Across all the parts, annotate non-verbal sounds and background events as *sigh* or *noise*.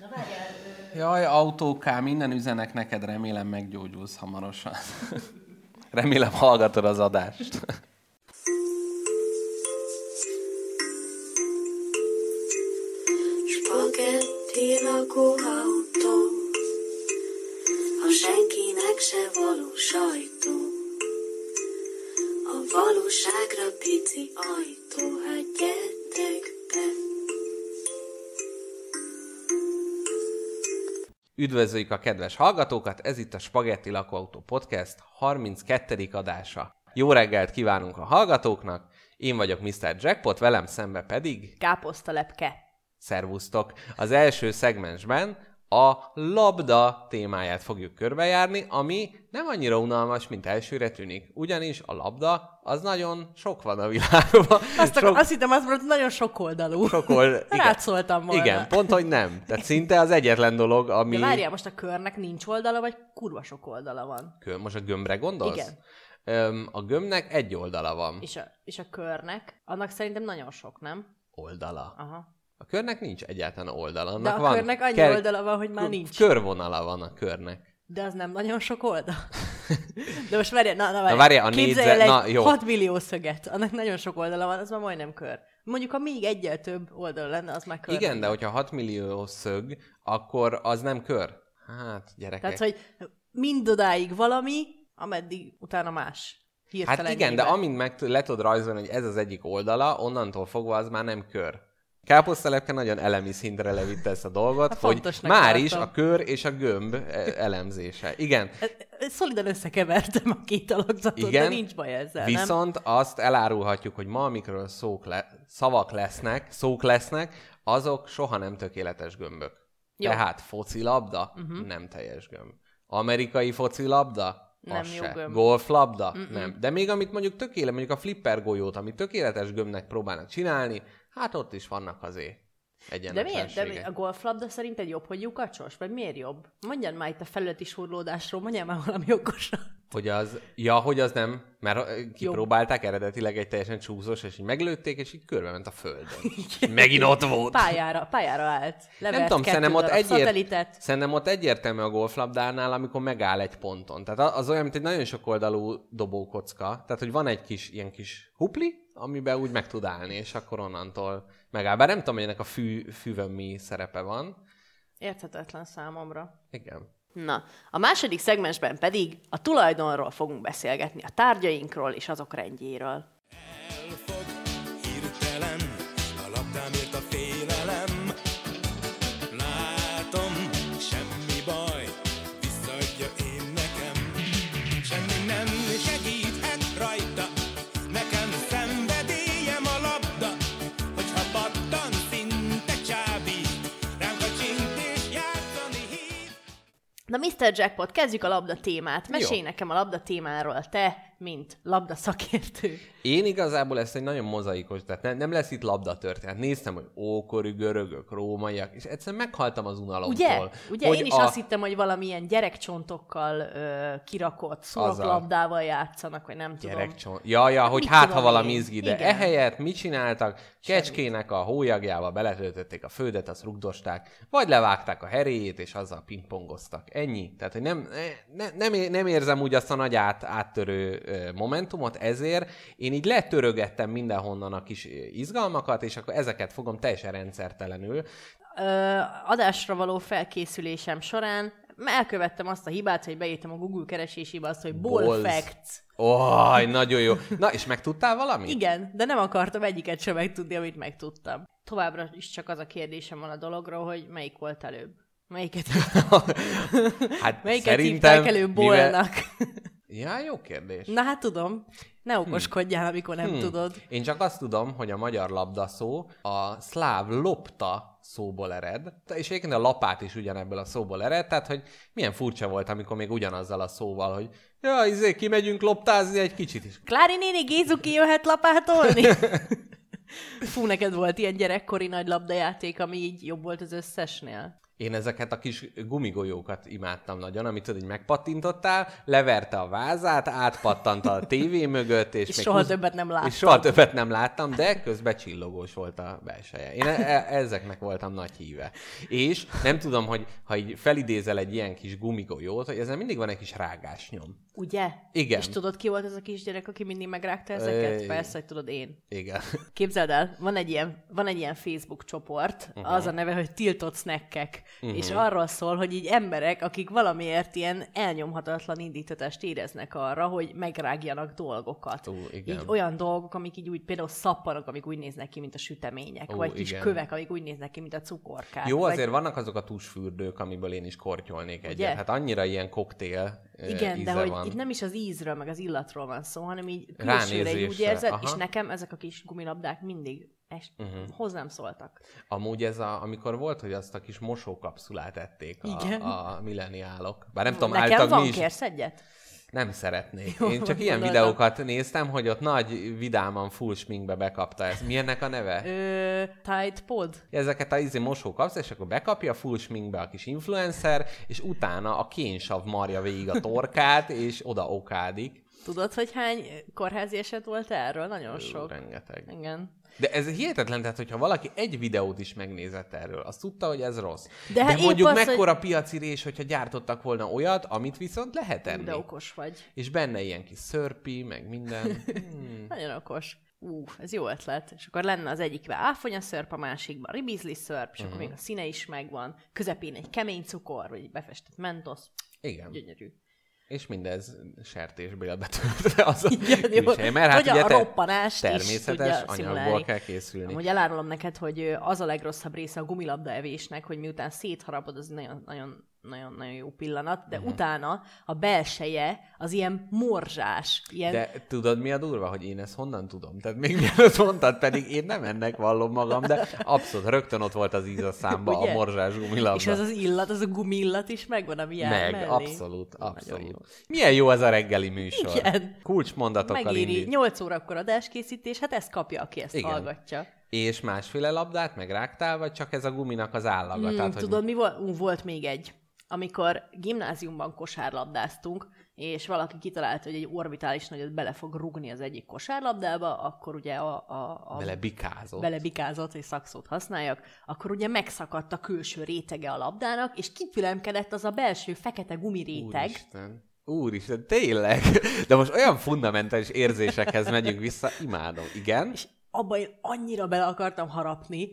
Na várjál, ö... Jaj, autóká, minden üzenek neked, remélem meggyógyulsz hamarosan. *laughs* remélem hallgatod az adást. Üdvözöljük a kedves hallgatókat, ez itt a Spagetti Lakóautó Podcast 32. adása. Jó reggelt kívánunk a hallgatóknak, én vagyok Mr. Jackpot, velem szembe pedig Káposztalepke. Szervusztok! Az első szegmensben a labda témáját fogjuk körbejárni, ami nem annyira unalmas, mint elsőre tűnik. Ugyanis a labda, az nagyon sok van a világban. Azt, sok, azt hittem, azt mondod, nagyon sok oldalú. sok old... *laughs* igen. Rátszóltam volna. Igen, pont, hogy nem. Tehát szinte az egyetlen dolog, ami... De várjál, most a körnek nincs oldala, vagy kurva sok oldala van? Kö- Most a gömbre gondolsz? Igen. Öm, a gömbnek egy oldala van. És a, és a körnek, annak szerintem nagyon sok, nem? Oldala. Aha. A körnek nincs egyáltalán oldala. De Annak a van körnek annyi ker- oldala van, hogy már nincs. Körvonala van a körnek. De az nem nagyon sok oldal. *laughs* De most várjál, na, na várjál. várjál, a Képzelj négyzet- el na, egy jó. 6 millió szöget, annak nagyon sok oldala van, az már majdnem kör. Mondjuk, ha még egyel több oldal lenne, az már kör. Igen, lenne. de hogyha 6 millió szög, akkor az nem kör. Hát, gyerekek. Tehát, hogy mindodáig valami, ameddig utána más. hát igen, de amint meg le tudod rajzolni, hogy ez az egyik oldala, onnantól fogva az már nem kör. Káposztelepke nagyon elemi szintre levitte ezt a dolgot, Hát hogy már tartom. is a kör és a gömb e- elemzése. Igen, Szolidan összekevertem a két alakzatot, Igen, de nincs baj ezzel, nem? Viszont azt elárulhatjuk, hogy ma, amikről szók le, szavak lesznek, szók lesznek, azok soha nem tökéletes gömbök. Jó. Tehát focilabda, uh-huh. nem teljes gömb. Amerikai focilabda, Nem az jó se. gömb. Golflabda, nem. De még amit mondjuk tökéletes, mondjuk a flipper golyót, amit tökéletes gömbnek próbálnak csinálni, hát ott is vannak azért De miért? De a golflabda szerinted jobb, hogy lyukacsos? Vagy miért jobb? Mondjad már itt a felületi surlódásról, mondjál már valami okosat. Hogy az, ja, hogy az nem, mert kipróbálták eredetileg egy teljesen csúszós, és így meglőtték, és így körbe ment a földön. *laughs* Megint ott volt. Pályára, pályára állt. Levert nem tudom, szerintem ott, egyért, szerintem ott egyértelmű a golflabdánál, amikor megáll egy ponton. Tehát az olyan, mint egy nagyon sok oldalú dobókocka. Tehát, hogy van egy kis ilyen kis hupli, amiben úgy meg tud állni, és akkor onnantól megáll. Bár nem tudom, hogy ennek a fű, fűvön mi szerepe van. Érthetetlen számomra. Igen. Na, a második szegmensben pedig a tulajdonról fogunk beszélgetni, a tárgyainkról és azok rendjéről. Elfog Na, Mr. Jackpot, kezdjük a labda témát. Mesélj Jó. nekem a labda témáról, te, mint labda szakértő. Én igazából ezt egy nagyon mozaikos, tehát ne, nem lesz itt labda történet. Néztem, hogy ókori görögök, rómaiak, és egyszerűen meghaltam az unalomtól. Ugye? Ugye hogy én is a... azt hittem, hogy valamilyen gyerekcsontokkal ö, kirakott szuraklabdával játszanak, vagy nem tudom. Gyerekcsont. Ja, ja, hogy hát, ha valami izgi, de Igen. ehelyett mit csináltak? Kecskének a hólyagjába beletöltötték a földet, azt rugdosták, vagy levágták a heréjét, és azzal pingpongoztak. Ennyi. Tehát, hogy nem, ne, nem, nem érzem úgy azt a nagy át, áttörő momentumot, ezért én így letörögettem mindenhonnan a kis izgalmakat, és akkor ezeket fogom teljesen rendszertelenül. Ö, adásra való felkészülésem során elkövettem azt a hibát, hogy beírtam a Google keresésébe azt, hogy ball facts. Oj, nagyon jó. Na, és megtudtál valamit? Igen, de nem akartam egyiket sem megtudni, amit megtudtam. Továbbra is csak az a kérdésem van a dologról, hogy melyik volt előbb. Melyiket, *laughs* Hát melyiket szerintem, hívták előbb bolnak? *laughs* Ja, jó kérdés. Na hát tudom, ne okoskodjál, amikor nem Hmm. tudod. Én csak azt tudom, hogy a magyar labda szó a szláv lopta szóból ered, és egyébként a lapát is ugyanebből a szóból ered, tehát hogy milyen furcsa volt, amikor még ugyanazzal a szóval, hogy ja, izé, kimegyünk loptázni egy kicsit is. Klári néni, Gézuki jöhet lapátolni? *laughs* Fú, neked volt ilyen gyerekkori nagy labdajáték, ami így jobb volt az összesnél? Én ezeket a kis gumigolyókat imádtam nagyon, amit tudod, hogy megpattintottál, leverte a vázát, átpattant a tévé *laughs* mögött, és, És még soha húz- többet nem láttam. És soha többet nem láttam, de közben csillogós volt a belseje. Én e- e- ezeknek voltam nagy híve. És nem tudom, hogy ha így felidézel egy ilyen kis gumigolyót, hogy ezen mindig van egy kis rágásnyom. Ugye? Igen. És tudod, ki volt ez a kisgyerek, aki mindig megrágta ezeket? Persze, hogy tudod, én. Igen. Képzeld el, van egy ilyen, van egy ilyen Facebook csoport, uh-huh. az a neve, hogy tiltott snackek, uh-huh. és arról szól, hogy így emberek, akik valamiért ilyen elnyomhatatlan indítatást éreznek arra, hogy megrágjanak dolgokat. Ú, igen. Így olyan dolgok, amik így úgy, például szappanok, amik úgy néznek ki, mint a sütemények, Ó, vagy kis igen. kövek, amik úgy néznek ki, mint a cukorkák. Jó, vagy... azért vannak azok a tusfürdők, amiből én is kortyolnék egyet. Ugye? Hát annyira ilyen koktél Igen, íze de hogy van. itt nem is az ízről, meg az illatról van szó, hanem így külsőre úgy érzed, aha. és nekem ezek a kis gumilabdák mindig est, uh-huh. hozzám szóltak. Amúgy ez a, amikor volt, hogy azt a kis mosókapszulát ették a, Igen. a milleniálok. Bár nem tudom, Nekem van, mi is. kérsz egyet? Nem szeretnék. Jó, Én csak ilyen gondoltam. videókat néztem, hogy ott nagy, vidáman, full sminkbe bekapta ezt. Mi ennek a neve? Ö, Tide Pod? Ezeket a izé mosó kapsz, és akkor bekapja full sminkbe a kis influencer, és utána a kénsav marja végig a torkát, és oda okádik. Tudod, hogy hány kórházi eset volt erről? Nagyon sok. Rengeteg. Igen. De ez hihetetlen, tehát hogyha valaki egy videót is megnézett erről, azt tudta, hogy ez rossz. De De, hát De mondjuk az, mekkora hogy... piaci rés, hogyha gyártottak volna olyat, amit viszont lehet enni. De okos vagy. És benne ilyen kis szörpi, meg minden. Hmm. *laughs* Nagyon okos. Ú, ez jó ötlet. És akkor lenne az egyikben áfonya szörp, a másikban ribizli szörp, és Mhm. akkor még a színe is megvan. Közepén egy kemény cukor, vagy egy befestett mentosz. Igen. Gyönyörű. És mindez sertésből betöltve az a *laughs* Igen, külsej. Mert hát Hogy a ugye te roppanást természetes anyagból szimulálni. kell készülni. Amúgy elárulom neked, hogy az a legrosszabb része a gumilabda evésnek, hogy miután szétharapod, az nagyon, nagyon, nagyon, nagyon jó pillanat, de uh-huh. utána a belseje az ilyen morzsás, ilyen... De tudod, mi a durva, hogy én ezt honnan tudom? Tehát még mielőtt mondtad, pedig én nem ennek vallom magam, de abszolút rögtön ott volt az íz a számba Ugye? a morzsás gumilabda. és az az illat, az a gumillat is megvan, ami jár Meg, mellé. abszolút, abszolút. jó. Milyen jó ez a reggeli műsor. Igen. Kulcsmondatokkal Megéri. indít. 8 órakor adáskészítés, hát ezt kapja, aki ezt Igen. hallgatja. És másféle labdát megrágtál, vagy csak ez a guminak az állaga? Hmm, Tehát, hogy tudod, mi volt? Ú, volt még egy. Amikor gimnáziumban kosárlabdáztunk, és valaki kitalálta, hogy egy orbitális nagyot bele fog rugni az egyik kosárlabdába, akkor ugye a, a, a bele bikázott. belebikázott, és szakszót használjak, akkor ugye megszakadt a külső rétege a labdának, és kifülemkedett az a belső fekete gumiréteg. Úristen. Úristen, tényleg. De most olyan fundamentális érzésekhez megyünk vissza, imádom. Igen? És abba én annyira bele akartam harapni,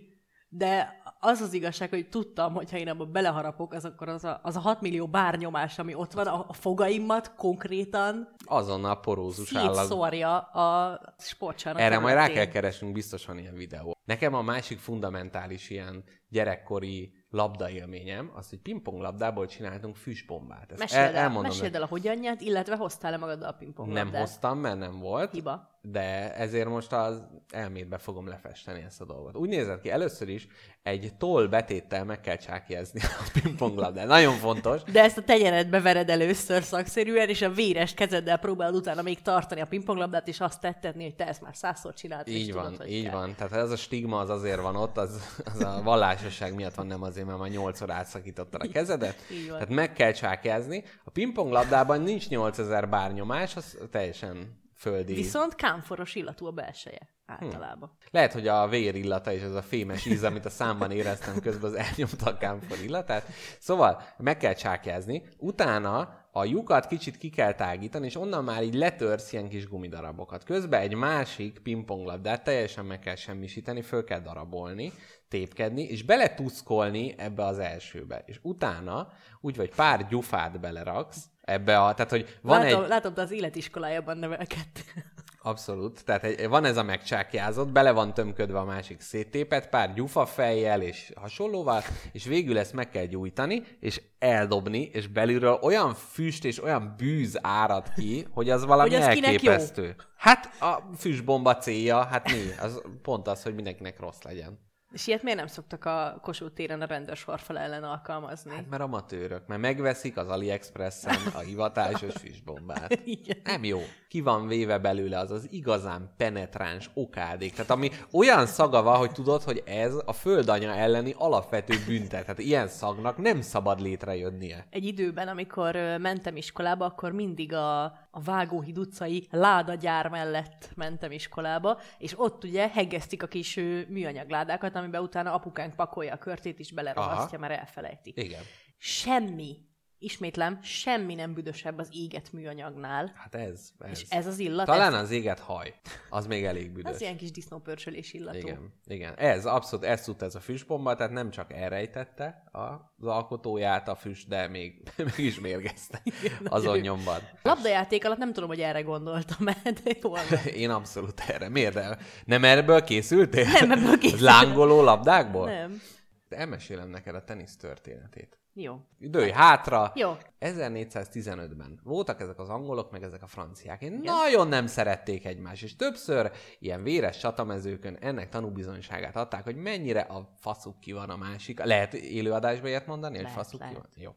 de az az igazság, hogy tudtam, hogy ha én abba beleharapok, az akkor az a, az a 6 millió bárnyomás, ami ott van, a, a fogaimat konkrétan Azonnal porózus állag. szétszórja a sportcsarnok Erre majd rá területén. kell keresnünk, biztos van ilyen videó. Nekem a másik fundamentális ilyen gyerekkori labdaélményem, az, hogy pingponglabdából csináltunk füstbombát. Ezt Meséld el, elmondom meséld el a hogyanját, illetve hoztál-e magaddal a pingponglabdát? Nem hoztam, mert nem volt. Hiba. De ezért most az elmétbe fogom lefesteni ezt a dolgot. Úgy nézett ki, először is egy toll betéttel meg kell csákjezni a pingponglabdát. *laughs* Nagyon fontos. De ezt a tenyeredbe vered először szakszerűen, és a véres kezeddel próbálod utána még tartani a pingponglabdát, és azt tettetni, hogy te ezt már százszor csináltad. Így van, tudod, így kell. van. Tehát ez a stigma az azért van ott, az, az a vallásosság miatt van, nem azért, mert már nyolcszor átszakítottad a kezedet. Így van. Tehát meg kell csákjázni. A pingponglabdában nincs 8000 bárnyomás, az teljesen földi. Viszont kámforos illatú a belseje általában. Lehet, hogy a vér illata és az a fémes íz, amit a számban éreztem közben, az elnyomta a kámfor illatát. Szóval meg kell csákjázni, utána a lyukat kicsit ki kell tágítani, és onnan már így letörsz ilyen kis gumidarabokat. Közben egy másik pingponglabdát teljesen meg kell semmisíteni, föl kell darabolni, tépkedni, és beletuszkolni ebbe az elsőbe. És utána úgy vagy pár gyufát beleraksz ebbe a... Tehát, hogy van látom, egy... látom, te az életiskolájában nevelkedtél. Abszolút. Tehát egy, van ez a megcsákjázott, bele van tömködve a másik széttépet, pár gyufa fejjel és hasonlóval, és végül ezt meg kell gyújtani, és eldobni, és belülről olyan füst és olyan bűz árad ki, hogy az valami Hogy az elképesztő. Hát a füstbomba célja, hát mi? Az pont az, hogy mindenkinek rossz legyen. És ilyet miért nem szoktak a Kossuth téren a rendőrsorfal ellen alkalmazni? Hát mert amatőrök, mert megveszik az AliExpressen a hivatásos füstbombát. *laughs* Igen. Nem jó. Ki van véve belőle az az igazán penetráns okádék. Tehát ami olyan szaga van, hogy tudod, hogy ez a földanya elleni alapvető büntet. Tehát ilyen szagnak nem szabad létrejönnie. Egy időben, amikor mentem iskolába, akkor mindig a, a Vágóhíd utcai ládagyár mellett mentem iskolába, és ott ugye hegesztik a kis műanyagládákat, amiben utána apukánk pakolja a körtét, és beleragasztja, mert elfelejti. Igen. Semmi, ismétlem, semmi nem büdösebb az éget műanyagnál. Hát ez. ez. És ez az illat, Talán ez, az éget haj. Az még elég büdös. az ilyen kis disznópörcsölés illatú. Igen, igen. Ez abszolút, ez tudta ez a füstbomba, tehát nem csak elrejtette az alkotóját a füst, de még *laughs* meg is mérgezte azon nyomban. Labdajáték alatt nem tudom, hogy erre gondoltam, *laughs* de jó van. *laughs* Én abszolút erre. Miért? De nem erből készültél? Nem ebből készültem. Lángoló labdákból? Nem. De elmesélem neked a tenisz történetét. Jó. Dőj hátra. Jó. 1415-ben voltak ezek az angolok, meg ezek a franciák. Én nagyon nem szerették egymást, és többször ilyen véres csatamezőkön ennek tanúbizonyságát adták, hogy mennyire a faszuk ki van a másik. Lehet élőadásban ilyet mondani, hogy Lehet, faszuk ki lehet. van? Jó.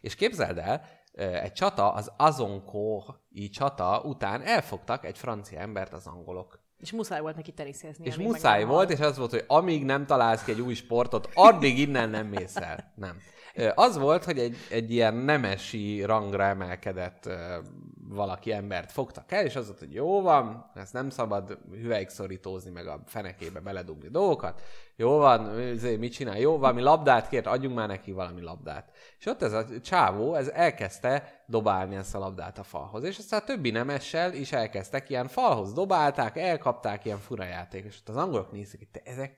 És képzeld el, egy csata, az Azonkói csata után elfogtak egy francia embert az angolok. És muszáj volt neki teniszezni. És muszáj volt, hal. és az volt, hogy amíg nem találsz ki egy új sportot, addig innen nem mész el. Nem. Az volt, hogy egy, egy ilyen nemesi rangra emelkedett valaki embert fogtak el, és az volt, hogy jó van, ezt nem szabad hüvelykiszorítózni, meg a fenekébe beledugni dolgokat. Jó van, izé, mit csinál? Jó, valami labdát kért, adjunk már neki valami labdát. És ott ez a csávó, ez elkezdte dobálni ezt a labdát a falhoz. És aztán a többi nemessel is elkezdtek ilyen falhoz dobálták, elkapták ilyen fura játék. És ott az angolok nézik, hogy te ezek,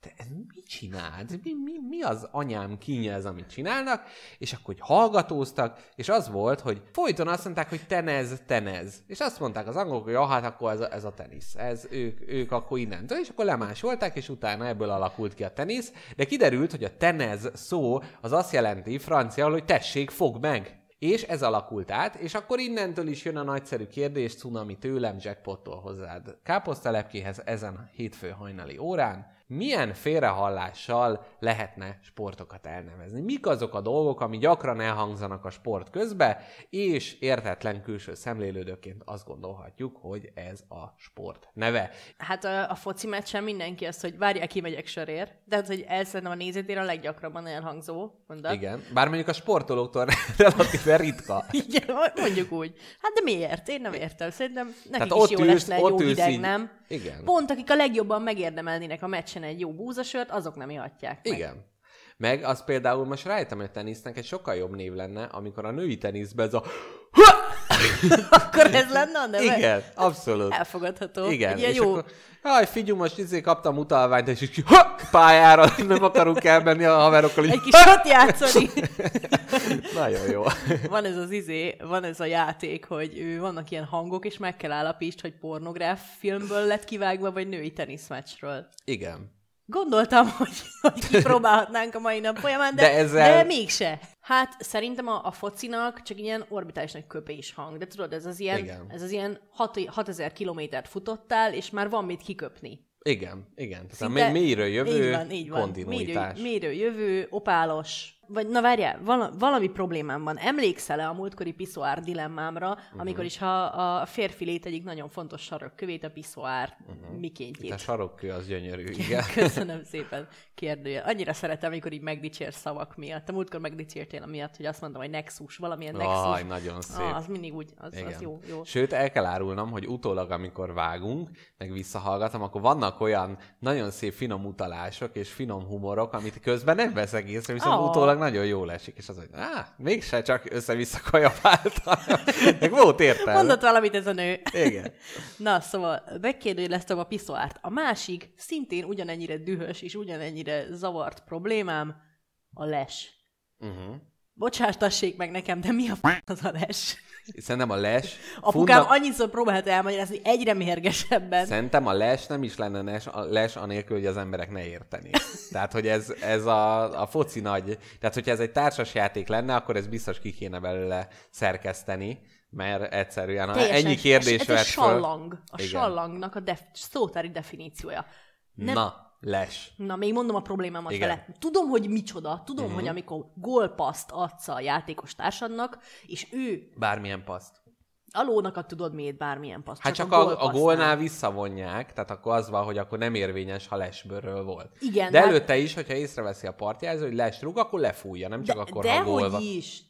te ez mit csinálsz? Mi, mi, mi az anyám kínja ez, amit csinálnak? És akkor hogy hallgatóztak, és az volt, hogy folyton azt mondták, hogy tenez, tenez. És azt mondták az angolok, hogy ja, hát akkor ez a, ez a tenisz. Ez ők, ők akkor innentől, és akkor lemásolták, és utána ebből alakult ki a tenisz. De kiderült, hogy a tenez szó az azt jelenti franciául, hogy tessék, fog meg. És ez alakult át, és akkor innentől is jön a nagyszerű kérdés, Cunami tőlem, jackpottól hozzád káposztelepkéhez ezen hétfő hajnali órán. Milyen félrehallással lehetne sportokat elnevezni? Mik azok a dolgok, ami gyakran elhangzanak a sport közbe, és értetlen külső szemlélődőként azt gondolhatjuk, hogy ez a sport neve. Hát a, a foci meccsen mindenki azt, hogy várják, kimegyek sörér. De hát, hogy ez szerintem a nézőtér a leggyakrabban elhangzó mondat. Igen, bár mondjuk a sportolóktól *laughs* relatíve ritka. *laughs* Igen, mondjuk úgy. Hát de miért? Én nem értem. Szerintem nekik Tehát is ott jó ülsz- lesne egy ott jó ülsz hideg, így- nem? Igen. Pont akik a legjobban megérdemelnének a meccsen egy jó búzasört, azok nem ihatják meg. Igen. Meg az például most rájöttem, hogy a tenisznek egy sokkal jobb név lenne, amikor a női teniszben ez a... *laughs* Akkor ez lenne a neve? Igen, abszolút. Elfogadható. Igen, ilyen és jó, akkor, jaj, figyelj, most izé kaptam utalványt, és így ha, pályára, *laughs* nem akarunk elmenni a haverokkal. Így, egy kis sat játszani. *laughs* Nagyon jó. van ez az izé, van ez a játék, hogy ő, vannak ilyen hangok, és meg kell állapítsd, hogy pornográf filmből lett kivágva, vagy női teniszmeccsről. Igen. Gondoltam, *laughs* hogy, hogy kipróbálhatnánk a mai nap folyamán, de, De ezzel- de mégse. Hát szerintem a, a focinak csak ilyen orbitális nagy köpés hang, de tudod, ez az ilyen, Igen. ez az ilyen 6000 kilométert futottál, és már van mit kiköpni. Igen, igen. Tehát Szinte- mélyről jövő így van, így van. kontinuitás. Mélyről, mélyről jövő, opálos. Vagy na várjál, vala, valami problémám van. Emlékszel-e a múltkori piszoár dilemmámra, uh-huh. amikor is ha a férfi lét egyik nagyon fontos sarokkövét, a piszoár uh-huh. Mikéntjét. a sarokkő az gyönyörű, igen. *laughs* Köszönöm szépen, kérdője. Annyira szeretem, amikor így megdicsér szavak miatt. A múltkor megdicsértél amiatt, hogy azt mondom, hogy Nexus, valamilyen Nexus. Aj, nagyon szép. Ah, az mindig úgy, az, Igen. az jó, jó. Sőt, el kell árulnom, hogy utólag, amikor vágunk, meg visszahallgatom, akkor vannak olyan nagyon szép finom utalások és finom humorok, amit közben nem veszek észre, viszont Ah. utólag nagyon jól esik, és az, hogy á, mégse csak össze-vissza kajapáltam. *laughs* meg volt értelme. Mondott valamit ez a nő. Igen. *laughs* Na, szóval megkérdőjeleztem a piszoárt. A másik, szintén ugyanennyire dühös és ugyanennyire zavart problémám, a les. Uh-huh. Bocsástassék meg nekem, de mi a f*** az a les? Szerintem a les... Apukám funda- annyiszor próbálta elmagyarázni egyre mérgesebben. Szerintem a les nem is lenne les, a les anélkül, hogy az emberek ne értenék. *laughs* Tehát, hogy ez, ez a, a foci nagy... Tehát, hogyha ez egy társasjáték lenne, akkor ez biztos ki kéne belőle szerkeszteni, mert egyszerűen Teljesen- ennyi kérdés ez, ez vett föl... sallang. A Igen. sallangnak a def, szótári definíciója. Nem, Na, Les. Na, még mondom a problémámat Igen. vele. Tudom, hogy micsoda, tudom, uh-huh. hogy amikor gólpaszt adsz a játékos társadnak, és ő Bármilyen paszt. a lónakat tudod miért bármilyen paszt. Hát csak, a, a gólpassznál. gólnál visszavonják, tehát akkor az van, hogy akkor nem érvényes, ha lesbőrről volt. Igen, De hát- előtte is, hogyha észreveszi a partjelző, hogy les rúg, akkor lefújja, nem csak de, akkor, de ha gól van. is.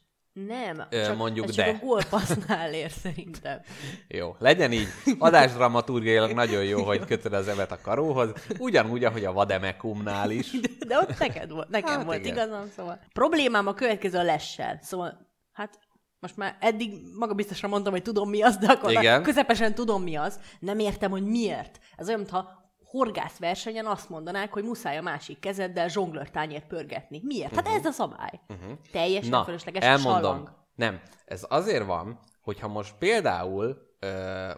Nem, csak, mondjuk ez de. csak a gólpassznál ér szerintem. Jó, legyen így. Adásdramaturgiailag nagyon jó, hogy kötöd az evet a karóhoz, ugyanúgy, ahogy a vademekumnál is. De ott neked volt, nekem Hát volt igen. igazam, szóval. Problémám a következő a lessel. Szóval, hát most már eddig maga biztosra mondtam, hogy tudom mi az, de akkor. Igen. közepesen tudom mi az. Nem értem, hogy miért. Ez olyan, mintha horgászversenyen azt mondanák, hogy muszáj a másik kezeddel zsonglőrtányért pörgetni. Miért? Hát ez a szabály. Uh-huh. Teljesen Na, fölösleges elmondom. sallang. Nem, ez azért van, hogyha most például ö,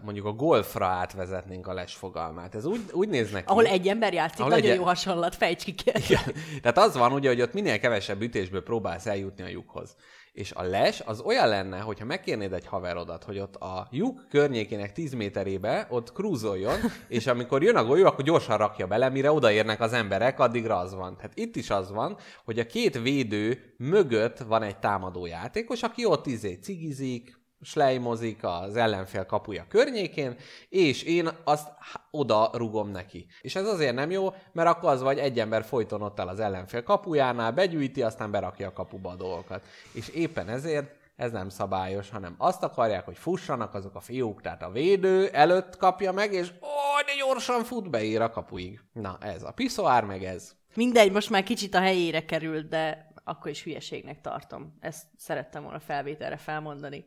mondjuk a golfra átvezetnénk a les fogalmát. Ez úgy, úgy néz neki. Ahol egy ember játszik, Ahol nagyon egy- jó hasonlat, fejts ki kell. Tehát az van ugye, hogy ott minél kevesebb ütésből próbálsz eljutni a lyukhoz. És a les az olyan lenne, hogyha megkérnéd egy haverodat, hogy ott a lyuk környékének 10 méterébe ott krúzoljon, *laughs* és amikor jön a golyó, akkor gyorsan rakja bele, mire odaérnek az emberek, addigra az van. Tehát itt is az van, hogy a két védő mögött van egy támadó játékos, aki ott izé cigizik, slejmozik az ellenfél kapuja környékén, és én azt oda rugom neki. És ez azért nem jó, mert akkor az vagy egy ember folyton ott áll az ellenfél kapujánál, begyűjti, aztán berakja a kapuba a dolgokat. És éppen ezért ez nem szabályos, hanem azt akarják, hogy fussanak azok a fiúk, tehát a védő előtt kapja meg, és ó, de gyorsan fut beír a kapuig. Na, ez a piszoár, meg ez. Mindegy, most már kicsit a helyére került, de akkor is hülyeségnek tartom. Ezt szerettem volna felvételre felmondani.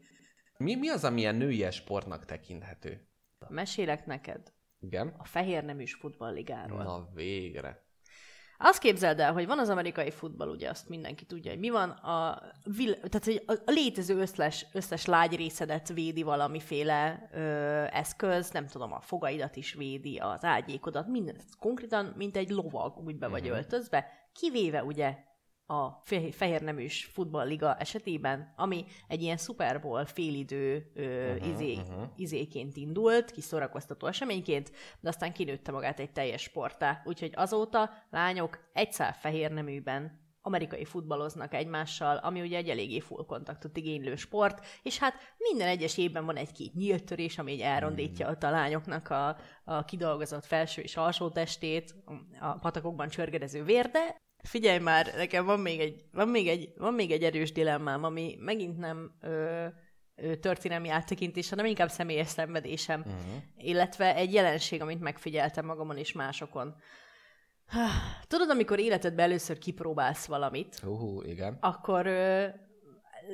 Mi, mi az, amilyen női sportnak tekinthető? Mesélek neked Igen? a fehér neműs futballligáról. Na végre. Azt képzeld el, hogy van az amerikai futball, ugye azt mindenki tudja, hogy mi van, a, vil- tehát a, a létező összes, összes lágy részedet védi valamiféle ö, eszköz, nem tudom, a fogaidat is védi, az ágyékodat, minden, konkrétan, mint egy lovag, úgy be vagy öltözve, kivéve ugye a fe- fehér neműs futballliga esetében, ami egy ilyen Super Bowl félidő ö, uh-huh, izé, uh-huh. izéként indult, kis szórakoztató eseményként, de aztán kinőtte magát egy teljes sportá. Úgyhogy azóta lányok egy szál fehér neműben amerikai futballoznak egymással, ami ugye egy eléggé full kontaktot igénylő sport, és hát minden egyes évben van egy-két nyílt törés, ami így elrondítja ott a lányoknak a, a kidolgozott felső és alsó testét, a patakokban csörgedező vér, de Figyelj már, nekem van még egy, van még egy, van még egy erős dilemmám, ami megint nem ö, ö, történelmi áttekintés, hanem inkább személyes szenvedésem, uh-huh. illetve egy jelenség, amit megfigyeltem magamon és másokon. *sighs* Tudod, amikor életedben először kipróbálsz valamit, Uhú, igen. akkor ö,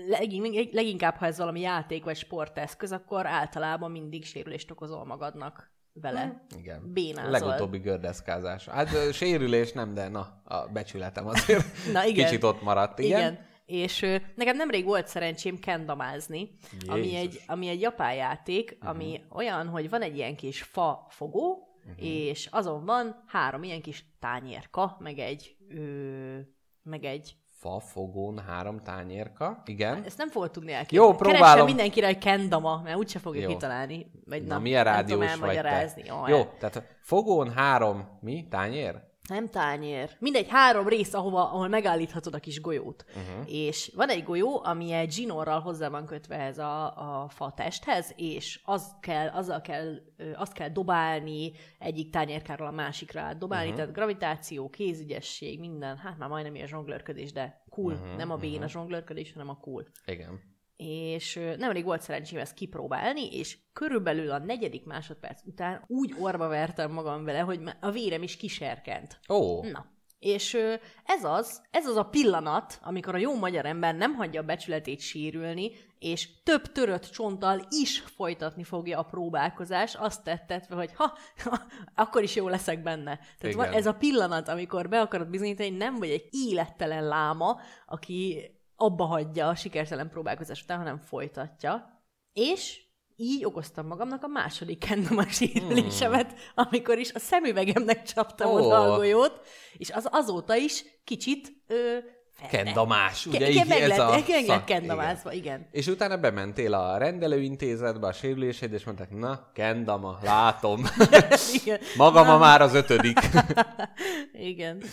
legin- leginkább, ha ez valami játék vagy sporteszköz, akkor általában mindig sérülést okozol magadnak vele. Igen. Bénázol. Legutóbbi gördeszkázás. Hát sérülés nem, de na, a becsületem azért *laughs* Na igen. kicsit ott maradt. Igen? Igen. És ö, nekem nemrég volt szerencsém kendamázni, ami egy, ami egy japán játék, ami olyan, hogy van egy ilyen kis fa fogó, és azon van három ilyen kis tányérka, meg egy, ö, meg egy Fa, fogón, három tányérka. Igen. ezt nem fogod tudni elképzelni. Jó, próbálom. Keressen mindenkire, hogy kendama, mert úgyse fogja Jó. kitalálni. Vagy Na, na, milyen nem tudom rádiós vagy te? Jó, tehát fogón három, mi? Tányér? Nem tányér. Mindegy, három rész, ahova, ahol megállíthatod a kis golyót. Mhm. Uh-huh. És van egy golyó, ami egy zsinórral hozzá van kötve ez a, a fa testhez, és az kell, azzal kell, azt kell dobálni egyik tányérkáról a másikra át dobálni, Mhm. uh-huh. tehát gravitáció, kézügyesség, minden, hát már majdnem ilyen zsonglőrködés, de cool. Mhm, Uh-huh, nem a bén a zsonglőrködés, hanem a cool Igen. És nemrég volt szerencsém ezt kipróbálni, és körülbelül a negyedik másodperc után úgy orba vertem magam vele, hogy a vérem is kiserkent. Ó, Na, és ez az, ez az a pillanat, amikor a jó magyar ember nem hagyja a becsületét sérülni, és több törött csonttal is folytatni fogja a próbálkozás, azt tettetve, hogy ha, ha akkor is jó leszek benne. Tehát van Igen. ez a pillanat, amikor be akarod bizonyítani, hogy nem vagy egy élettelen láma, aki abba hagyja a sikertelen próbálkozás után, hanem folytatja. És így okoztam magamnak a második kendama sérülésemet, amikor is a szemüvegemnek csaptam Ó. oda a golyót, és az azóta is kicsit ö, kendamás. Ugye igen, így meg ez lett, a meg lett kendamázva, igen. És utána bementél a rendelőintézetbe, a sérüléséd, és mondták, na, kendama, látom. *laughs* igen. Maga ma már az ötödik. *laughs* Igen.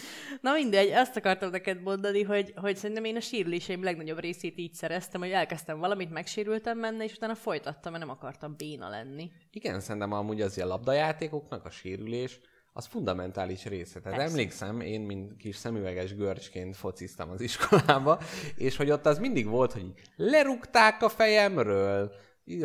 Na mindegy, azt akartam neked mondani, hogy, hogy szerintem én a sérüléseim legnagyobb részét így szereztem, hogy elkezdtem valamit, megsérültem benne, és utána folytattam, mert nem akartam béna lenni. Igen, szerintem amúgy az ilyen labdajátékoknak a sérülés, az fundamentális része. Tehát Persze. emlékszem, én, mint kis szemüveges görcsként fociztam az iskolába, és hogy ott az mindig volt, hogy lerúgták a fejemről,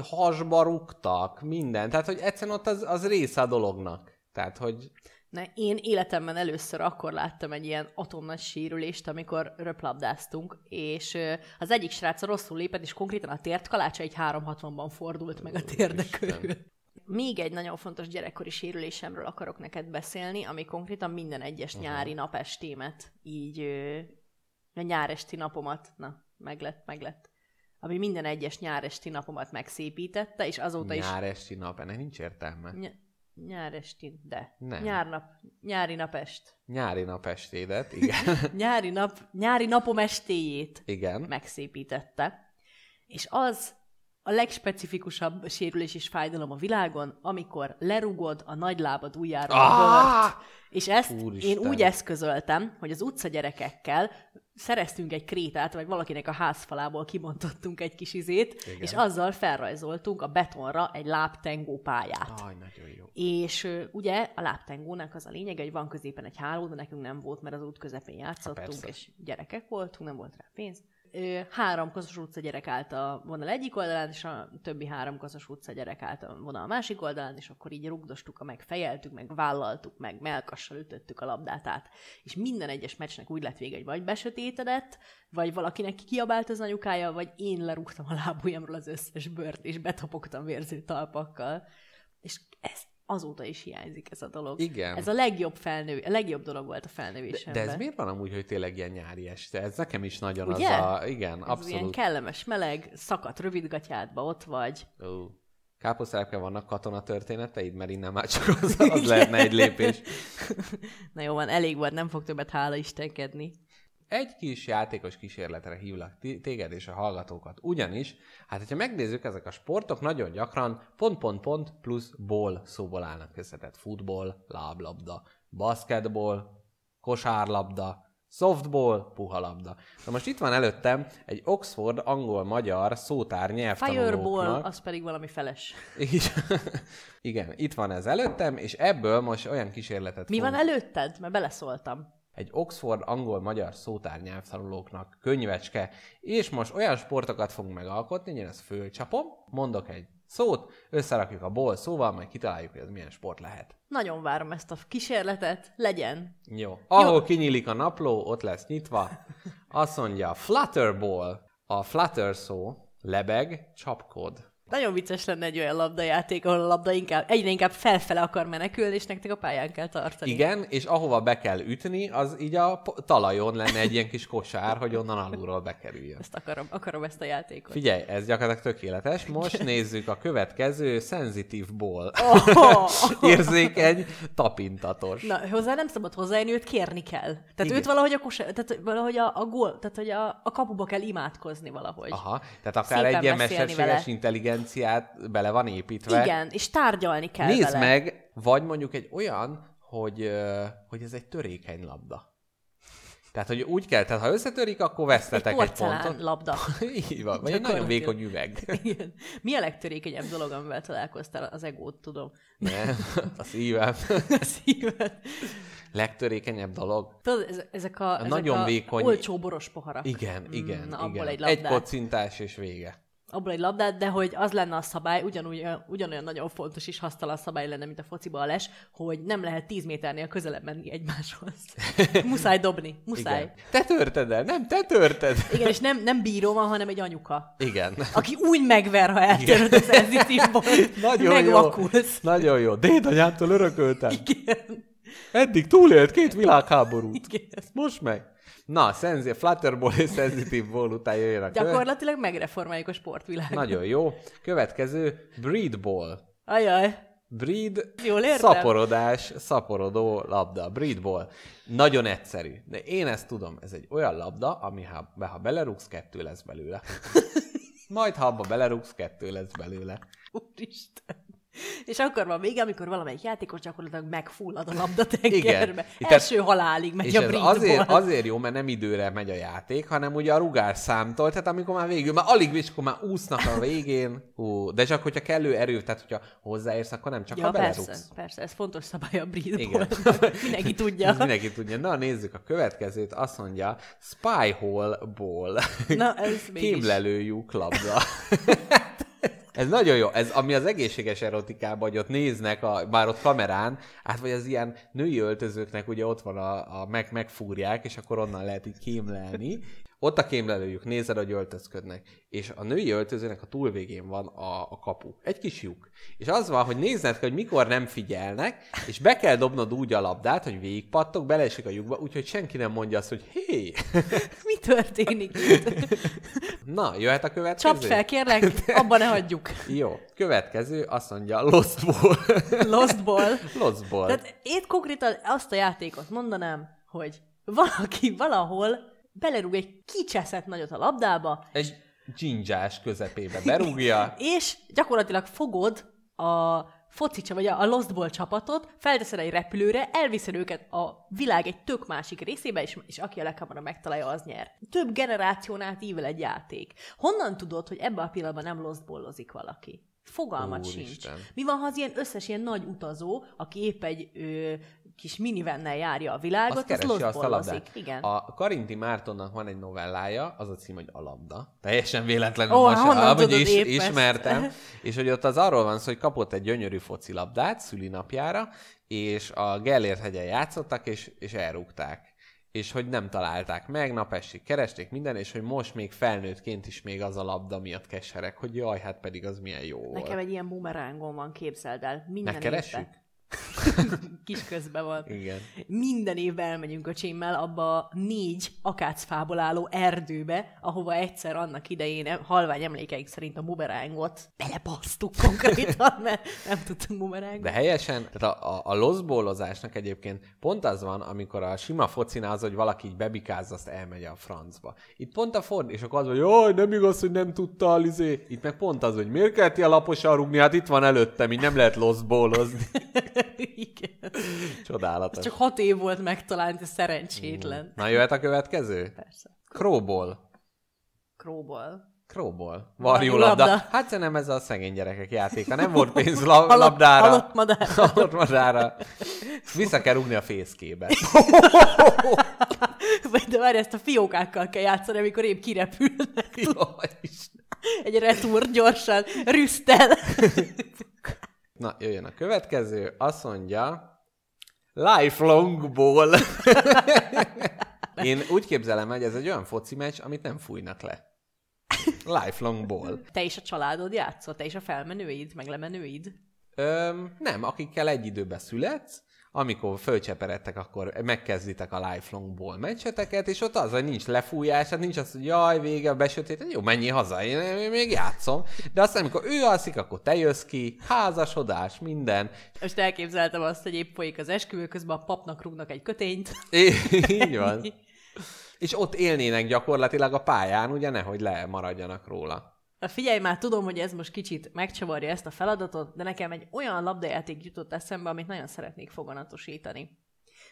hasba rúgtak, minden. Tehát, hogy egyszerűen ott az, az része a dolognak. Tehát, hogy Ne, én életemben először akkor láttam egy ilyen atomnagy sérülést, amikor röplabdáztunk, és az egyik srác rosszul lépett, és konkrétan a tért kalácsa egy 360-ban fordult meg a térde körül. Még egy nagyon fontos gyerekkori sérülésemről akarok neked beszélni, ami konkrétan minden egyes uh-huh. nyári napestémet, így a nyáresti napomat, na, meglett, meglett, ami minden egyes nyáresti napomat megszépítette, és azóta is nyár esti nap, ennek nincs értelme. Ny- nyáresti, de. Nem. Nyárnap, nyári napest. Nyári nap estédet, igen. *laughs* Nyári, nap, nyári napom estéjét igen. megszépítette. És az a legspecifikusabb sérülés és fájdalom a világon, amikor lerugod a nagylábad ujjáról a Ah! bört. És ezt Úristen. én úgy eszközöltem, hogy az utca gyerekekkel szereztünk egy krétát, vagy valakinek a házfalából kibontottunk egy kis izét, Igen. és azzal felrajzoltunk a betonra egy lábtengó pályát. Aj, nagyon jó. És ö, ugye a láptengónak az a lényege, hogy van középen egy háló, de nekünk nem volt, mert az út közepén játszottunk, persze. és gyerekek voltunk, nem volt rá pénz. Három Kossuth utca gyerek állt a vonal egyik oldalán, és a többi három Kossuth utca gyerek állt a vonal másik oldalán, és akkor így rugdostuk, meg fejeltük, meg vállaltuk, meg melkassal ütöttük a labdát át. És minden egyes meccsnek úgy lett vége, hogy vagy besötétedett, vagy valakinek kiabált az anyukája, vagy én lerúgtam a lábujjamról az összes bört, és betopogtam vérző talpakkal. És ez azóta is hiányzik ez a dolog. Igen. Ez a legjobb felnő, a legjobb dolog volt a De, felnővésemben. de ez miért van amúgy, hogy tényleg ilyen nyári este? Ez nekem is nagyon Ugye? az a... Igen, Ez ilyen abszolút. kellemes, meleg, szakadt rövidgatyádba ott vagy. Ó. Káposztelepke vannak katona történeteid, mert innen már csak az, az lehetne egy lépés. *laughs* Na jó van, elég volt, nem fog többet hála istenkedni. Egy kis játékos kísérletre hívlak téged és a hallgatókat. Ugyanis, hát hogyha megnézzük, ezek a sportok nagyon gyakran pont-pont-pont plusz ból szóból állnak össze. Tehát futball, láblabda, basketball, kosárlabda, softball, puha labda. Na most itt van előttem egy Oxford angol-magyar szótár Fireball, nyelvtanulóknak. az pedig valami feles. *laughs* Igen, itt van ez előttem, és ebből most olyan kísérletet Mi van fogunk- előtted? Mert beleszóltam. Egy Oxford angol-magyar szótár nyelvtanulóknak könyvecske, és most olyan sportokat fogunk megalkotni, én ezt fölcsapom, mondok egy szót, összerakjuk a ból szóval, majd kitaláljuk, hogy ez milyen sport lehet. Nagyon várom ezt a kísérletet. Legyen. Jó. Ahol Jó. kinyílik a napló, ott lesz nyitva. Azt mondja, flutterball. A flutter szó, lebeg, csapkod. Nagyon vicces lenne egy olyan labdajáték, ahol a labda inkább, egyre inkább felfele akar menekülni, és nektek a pályán kell tartani. Igen, és ahova be kell ütni, az így a talajon lenne egy ilyen kis kosár, hogy onnan alulról bekerüljön. Ezt akarom, akarom ezt a játékot. Figyelj, ez gyakorlatilag tökéletes. Most nézzük a következő sensitive ball. Oh, *laughs* Érzékeny, tapintatos. Na, hozzá nem szabad hozzájönni, őt kérni kell. Tehát Igen. őt valahogy a kosár, tehát valahogy a, a gól, tehát hogy a, a kapuba kell imádkozni valahogy. Aha, tehát akár Szépen egy ilyen mesterséges vele. Intelligenciát bele van építve. Igen, és tárgyalni kell Nézd vele. meg, vagy mondjuk egy olyan, hogy, hogy ez egy törékeny labda. Tehát, hogy úgy kell, tehát ha összetörik, akkor Egy vesztetek egy, porcelán pontot. labda. *laughs* Így van, vagy egy nagyon vékony üveg. *laughs* Igen. Mi a legtörékenyebb dolog, amivel találkoztál? Az egót, tudom. Nem, a szívem. *laughs* A szíved. Legtörékenyebb dolog. Tudod, ez- ezek a, ezek nagyon a vékony- olcsó boros poharak. Igen, igen, na, abból igen. egy egy labdát. kocintás és vége. Abból egy labdát, de hogy az lenne a szabály, ugyanúgy, ugyanolyan nagyon fontos és hasztalan szabály lenne, mint a fociba a les, hogy nem lehet 10 méternél közelebb menni egymáshoz. *laughs* Muszáj dobni, muszáj. Igen. Te törted el, nem, te törted. Igen, és nem, nem bíró van, hanem egy anyuka. Igen. Aki úgy megver, ha eltöröd az enzitívból, Nagyon megvakulsz. jó. Nagyon jó. Dédanyámtól örököltem. Igen. Eddig túlélt két világháborút. Igen. Most meg. Na, szenzi, Flutterball és Sensitive Ball után jöjjön a követ. Gyakorlatilag megreformáljuk a sportvilágot. Nagyon jó. Következő, Breedball. Ajaj. Breed, Jól értem? szaporodás, szaporodó labda, breedball. Nagyon egyszerű. De én ezt tudom, ez egy olyan labda, ami ha, ha belerúgsz, kettő lesz belőle. *laughs* Majd ha abba belerúgsz, kettő lesz belőle. Úristen. És akkor van vége, amikor valamelyik játékos gyakorlatilag megfullad a labdatengerbe. Igen. Itt Első halálig megy És a ez azért, azért jó, mert nem időre megy a játék, hanem ugye a rugás számtól, tehát amikor már végül, már alig akkor már úsznak a végén, hú, de csak hogyha kellő erő, tehát hogyha hozzáérsz, akkor nem csak Ja, ha persze, persze, ez fontos szabály a breedball. Igen. *laughs* Mindenki *laughs* tudja. Ez mindenki tudja. Na, nézzük a következőt. Azt mondja, Spy Hole Ball. Na, ez mégis. Kémlelő lyuklabda. *laughs* Ez nagyon jó. Ez, ami az egészséges erotikában, hogy ott néznek, a, már ott kamerán, hát vagy az ilyen női öltözőknek ugye ott van a, a meg, megfúrják, és akkor onnan lehet így kémlelni. Ott a kémlelőjük, nézed, hogy öltözködnek. És a női öltözőnek a túlvégén van a, a kapu. Egy kis lyuk. És az van, hogy nézned kell, hogy mikor nem figyelnek, és be kell dobnod úgy a labdát, hogy végigpattok, beleesik a lyukba, úgyhogy senki nem mondja azt, hogy hé, *laughs* Mi történik itt? *laughs* na, jöhet a következő? Csapd fel, kérlek, abba ne hagyjuk. *laughs* Jó, következő azt mondja Lost Ball. Lost ball. Lost Ball. Tehát én konkrétan azt a játékot mondanám, hogy valaki valahol belerúg egy kicseszett nagyot a labdába, Egy dzsindzsás közepébe berúgja. *laughs* és gyakorlatilag fogod a focicsa, vagy a a Lost Ball csapatot, felteszed egy repülőre, elviszed őket a világ egy tök másik részébe, és, és aki a leghamarabb megtalálja, az nyer. Több generáción át ível egy játék. Honnan tudod, hogy ebben a pillanatban nem Lost Ballozik valaki? Fogalmat Úristen. sincs. Mi van, ha az ilyen összes ilyen nagy utazó, aki épp egy ö, kis minivennel járja a világot, Azt azt labdát. Igen. A Karinti Mártonnak van egy novellája, az a cím, hogy a labda. Teljesen véletlenül Ó, most, amúgy is, épp ezt? ismertem. *laughs* És hogy ott az arról van szó, hogy kapott egy gyönyörű focilabdát szülinapjára, és a Gellért hegyen játszottak, és, és elrúgták. És hogy nem találták meg, napestig keresték minden, és hogy most még felnőttként is még az a labda miatt keserek, hogy jaj, hát pedig az milyen jó volt. Nekem egy ilyen bumerángom van, képzeld el. Minden Megkeressük? évben. *laughs* Kis közben van. Igen. Minden évben elmegyünk a csémmel abba a négy akácfából álló erdőbe, ahova egyszer annak idején halvány emlékeik szerint a bumerángot belepasztuk konkrétan, *laughs* mert nem tudtunk bumerángot. De helyesen, tehát a, a, a loszbólozásnak egyébként pont az van, amikor a sima focinál az, hogy valaki így bebikázza, azt elmegy a francba. Itt pont a ford, és akkor az, hogy jaj, nem igaz, hogy nem tudta izé. Itt meg pont az, hogy miért kellett ilyen laposan rúgni, hát itt van előttem, így nem lehet loszbólozni. *laughs* *laughs* Igen. Csodálatos. Csak hat év volt megtalálni, ez szerencsétlen. Na jöhet a következő? Persze. Króból. Crowball. Varjú Varjú labda. Hát szerintem ez a szegény gyerekek játéka. Nem volt pénz la- Halott- labdára. halott madár. *laughs* Halott madára. Vissza kell rúgni a fészkébe. *laughs* De várj, ezt a fiókákkal kell játszani, amikor épp kirepülnek. Jaj. Egy retúr gyorsan, rüsztel. Na, jöjjön a következő. Azt mondja, lifelong ball. Én úgy képzelem, hogy ez egy olyan foci meccs, amit nem fújnak le. Lifelong ball. Te és a családod játszott, te és a felmenőid, meg lemenőid. Öm, nem, akikkel egy időben születsz, amikor fölcseperedtek, akkor megkezditek a lifelong ball meccseteket, és ott az, hogy nincs lefújás, hát nincs az, hogy jaj, vége, besötét, jó, menjél haza, én, én még játszom. De aztán, amikor ő alszik, akkor te jössz ki, házasodás, minden. Most elképzeltem azt, hogy épp folyik az esküvő, közben a papnak rúgnak egy kötényt. É- Így van. És ott élnének gyakorlatilag a pályán, ugye nehogy lemaradjanak róla. Na Figyelj már, tudom, hogy ez most kicsit megcsavarja ezt a feladatot, de nekem egy olyan labdajáték jutott eszembe, amit nagyon szeretnék foganatosítani.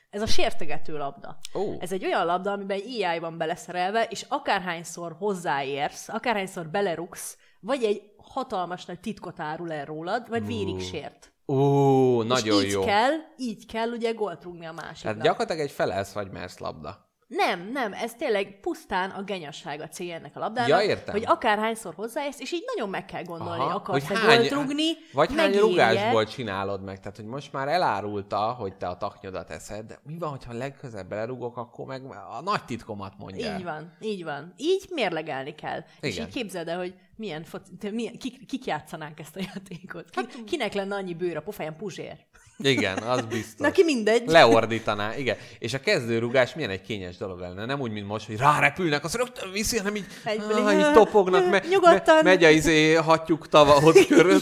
Ez a sértegető labda. Ó. Ez egy olyan labda, amiben AI van beleszerelve, és akárhányszor hozzáérsz, akárhányszor belerugsz, vagy egy hatalmas nagy titkot árul el rólad, vagy vérig sért. Ó, nagyon és így jó. kell, így kell ugye gólt rúgni a másiknak. Tehát gyakorlatilag egy felelsz vagy mersz labda. Nem, nem, ez tényleg pusztán a genyasság a célja ennek a labdának, Ja, értem. hogy akárhányszor hozzáérsz, és így nagyon meg kell gondolni, Aha, akarsz-e hogy hány- rúgni, Vagy hány megéri-e. rugásból csinálod meg? Tehát, hogy most már elárulta, hogy te a taknyodat eszed, de mi van, hogyha legközebb belerugok, akkor meg a nagy titkomat mondja. Így van, így van. Így mérlegelni kell. És Igen. így képzeld el, hogy milyen, foci, milyen kik, kik játszanánk ezt a játékot. Ki, Hát- kinek lenne annyi bőr a pofáján Puzsér? Igen, az biztos. Neki mindegy. Leordítaná, igen. És a kezdőrugás milyen egy kényes dolog lenne. Nem úgy, mint most, hogy rárepülnek, azt rögtön viszi, hanem így, Egyből ah, így, topognak, me, nyugodtan. Me, megy a izé hattyúk tavahoz *laughs* körül.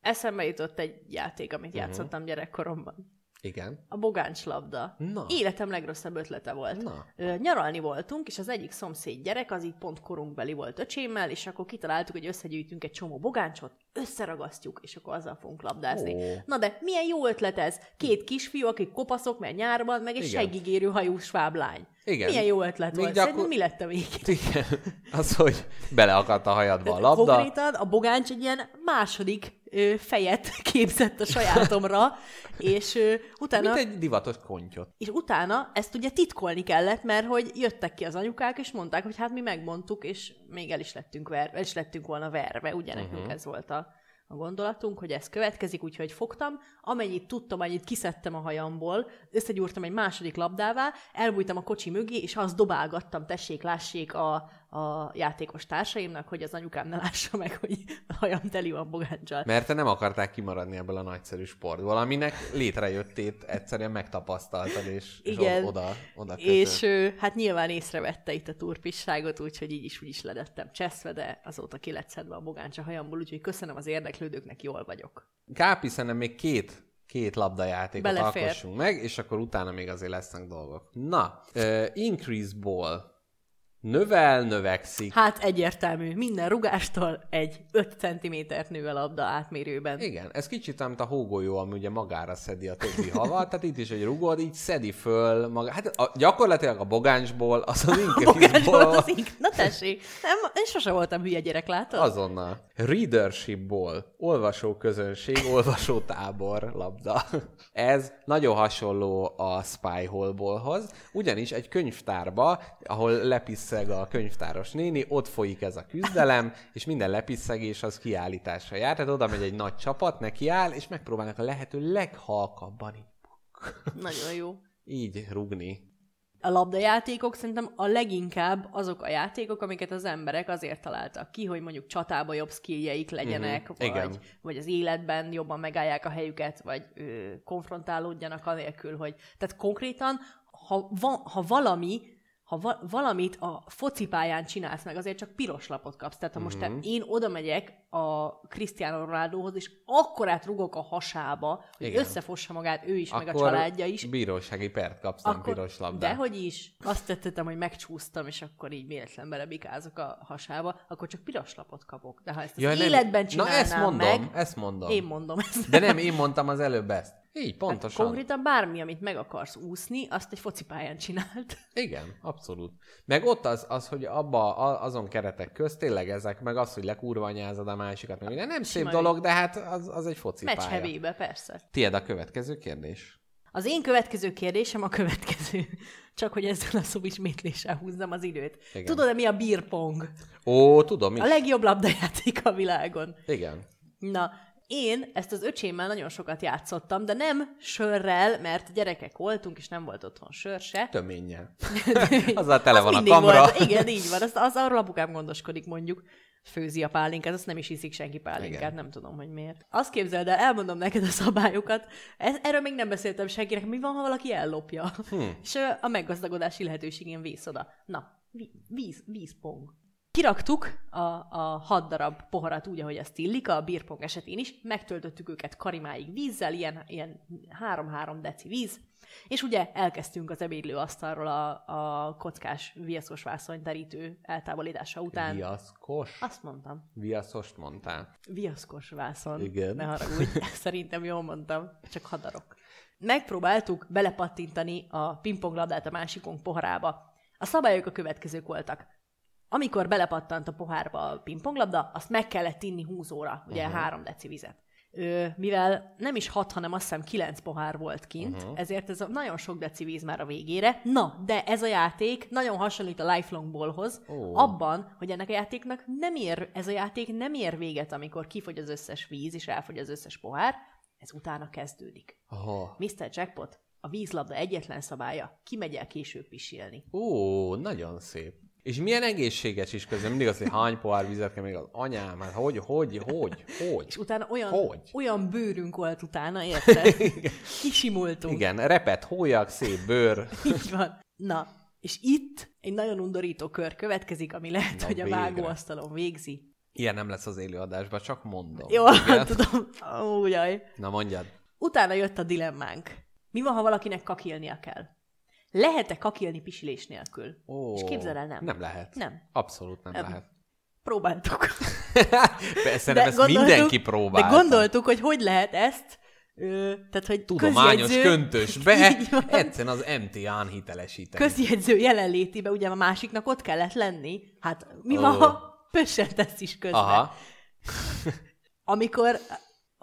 Eszembe jutott egy játék, amit játszottam gyerekkoromban. Igen. A bogáncs-labda. Na. Életem legrosszabb ötlete volt. Na. Ö, nyaralni voltunk, és az egyik szomszéd gyerek, az így pont korunkbeli volt öcsémmel, és akkor kitaláltuk, hogy összegyűjtünk egy csomó bogáncsot, összeragasztjuk, és akkor azzal fogunk labdázni. Ó. Na de milyen jó ötlet ez! Két kisfiú, akik kopaszok, mert nyárban, meg egy seggigérő hajú sváblány. Igen. Milyen jó ötlet Még volt. gyakor- Szerintem mi lett a végén? *laughs* Igen. Az, hogy beleakadt a hajadba a labda. Konkrétan a bogáncs egy ilyen második ö, fejet *laughs* képzett a sajátomra, és ö, utána... Mint egy divatos kontyot. És utána ezt ugye titkolni kellett, mert hogy jöttek ki az anyukák, és mondták, hogy hát mi megmondtuk, és még el is lettünk, ver, el is lettünk volna verve. Ugye nekünk uh-huh. ez volt a, a gondolatunk, hogy ez következik, úgyhogy fogtam, amennyit tudtam, annyit kiszedtem a hajamból, összegyúrtam egy második labdává, elbújtam a kocsi mögé, és azt dobálgattam, tessék, lássék a, a játékos társaimnak, hogy az anyukám ne lássa meg, hogy a hajam teli van bogáncsal. Mert te nem akarták kimaradni ebből a nagyszerű sportból, aminek létrejöttét egyszerűen megtapasztaltad, és, és Igen. o- oda, oda És ö, hát nyilván észrevette itt a turpisságot, úgyhogy így is úgy is ledettem cseszve, de azóta ki lett szedve a bogáncs a hajamból, úgyhogy köszönöm az érdeklődőknek, jól vagyok. Kápi, szerintem még két, két labdajátékot Belefér. alkossunk meg, és akkor utána még azért lesznek dolgok. Na, uh, increase ball. Növel, növekszik. Hát egyértelmű, minden rugástól egy 5 cm-t nő a labda átmérőben. Igen, ez kicsit olyan, mint a hógolyó, ami ugye magára szedi a többi havat, tehát itt is, hogy rugod, így szedi föl maga. Hát a, gyakorlatilag a bogáncsból, az *laughs* az increase-ból az ink... Na tessék, nem, én sose voltam hülye gyerek, látod? Azonnal. Readershipból. Olvasó közönség, olvasó tábor labda. Ez nagyon hasonló a Spyhole-hoz, ugyanis egy könyvtárba, ahol lepisszeg a könyvtáros néni, ott folyik ez a küzdelem, és minden lepisszegés az kiállításra jár. Tehát oda megy egy nagy csapat, neki áll, és megpróbálnak a lehető leghalkabban így, Nagyon jó. így rugni. A labdajátékok szerintem a leginkább azok a játékok, amiket az emberek azért találtak ki, hogy mondjuk csatába jobb skilljeik legyenek, Mhm, vagy, igen. vagy az életben jobban megállják a helyüket, vagy ö, konfrontálódjanak anélkül, hogy... Tehát konkrétan, ha, va, ha valami, ha va, valamit a focipályán csinálsz meg, azért csak piros lapot kapsz. Tehát ha most Mhm. te, én oda megyek a Cristiano Ronaldohoz, és akkorát rugok a hasába, hogy Igen. összefossa magát ő is, meg a Akkor családja is, bírósági pert kapsz, nem piros labdát. Dehogy is. Azt tettem, hogy megcsúsztam, és akkor így véletlen belebikázok a hasába, akkor csak piros lapot kapok. De ha ezt az Ja, nem- életben Na csinálnám ezt mondom, meg, ezt mondom. én mondom ezt. De nem, én mondtam az előbb ezt. Így, pontosan. Konkrétan bármi, amit meg akarsz úszni, azt egy focipályán csinált. *laughs* Igen, abszolút. Meg ott az, az hogy abba a- azon keretek közt tényleg ezek, meg az, hogy lekurvanyázod a másikat, meg minden. Nem szép Sima dolog, de hát az, az egy foci Meccs hevébe, persze. Tied a következő kérdés. Az én következő kérdésem a következő. *laughs* Csak hogy ezzel a szóismétléssel húzzam az időt. Igen. Tudod-e mi a beer pong? Ó, tudom is. A legjobb labdajáték a világon. Igen. Na, én ezt az öcsémmel nagyon sokat játszottam, de nem sörrel, mert gyerekek voltunk, és nem volt otthon sör se. Töménnyel. *laughs* Azzal tele van a kamra. Volt. Igen, így van. Azt, az arról apukám gondoskodik mondjuk. Főzi a pálinkát, azt nem is iszik senki pálinkát, Igen. nem tudom, hogy miért. Azt képzeld el, elmondom neked a szabályokat. Ez, erről még nem beszéltem senkinek, mi van, ha valaki ellopja. Hmm. És a meggazdagodási lehetőségén vész oda. Na, ví- víz, vízpong. Kiraktuk a, a hat darab poharat úgy, ahogy ezt illik, a bírpong esetén is, megtöltöttük őket karimáig vízzel, ilyen, ilyen 3-3 deci víz, és ugye elkezdtünk az ebédlő asztalról a, a kockás viaszos vászonyterítő eltávolítása után. Viaszkos? Azt mondtam. Viaszost mondtál. Viaszkos vászon. Igen. Ne haragudj, *laughs* szerintem jól mondtam, csak hadarok. Megpróbáltuk belepattintani a pingponglabdát a másikunk poharába. A szabályok a következők voltak. Amikor belepattant a pohárba a pingponglabda, azt meg kellett inni 20 óra, ugye uh-huh. 3 deci vizet. Ö, mivel nem is 6, hanem azt hiszem 9 pohár volt kint, uh-huh. ezért ez a nagyon sok deci víz már a végére. Na, de ez a játék nagyon hasonlít a Lifelong Ballhoz, Ó. abban, hogy ennek a játéknak nem ér, ez a játék nem ér véget, amikor kifogy az összes víz, és elfogy az összes pohár, ez utána kezdődik. Oh. Mr. Jackpot, a vízlabda egyetlen szabálya, kimegy el később pisilni. Ó, nagyon szép. És milyen egészséges is közben. Mindig az, hogy hány pohár vizet kell még az anyám, hát hogy, hogy, hogy, hogy. És utána olyan, Hogy? olyan bőrünk volt utána, *laughs* érted? Kisimultunk. Igen, repet, hólyag, szép bőr. *laughs* Így van. Na, és itt egy nagyon undorító kör következik, ami lehet, Na, hogy a vágóasztalon végzi. Ilyen nem lesz az élő adásban, csak mondom. Jó, Igen? *laughs* tudom. Ó, jaj. Na mondjad. Utána jött a dilemmánk. Mi van, ha valakinek kakilnia kell? Lehet-e kakilni pisilés nélkül? Ó, És képzeld el, nem. Nem lehet. Nem. Abszolút nem, Nem. lehet. Próbáltuk. *laughs* Persze nem, ezt mindenki próbálta. De gondoltuk, hogy hogy lehet ezt, ö, tehát, hogy Tudományos közjegyző, köntösbe *laughs* Így van. egyszerűen az MTA-n hitelesíteni. közjegyző jelenlétében ugye a másiknak ott kellett lenni. Hát mi van, ha pössent ezt is közben? Aha. Amikor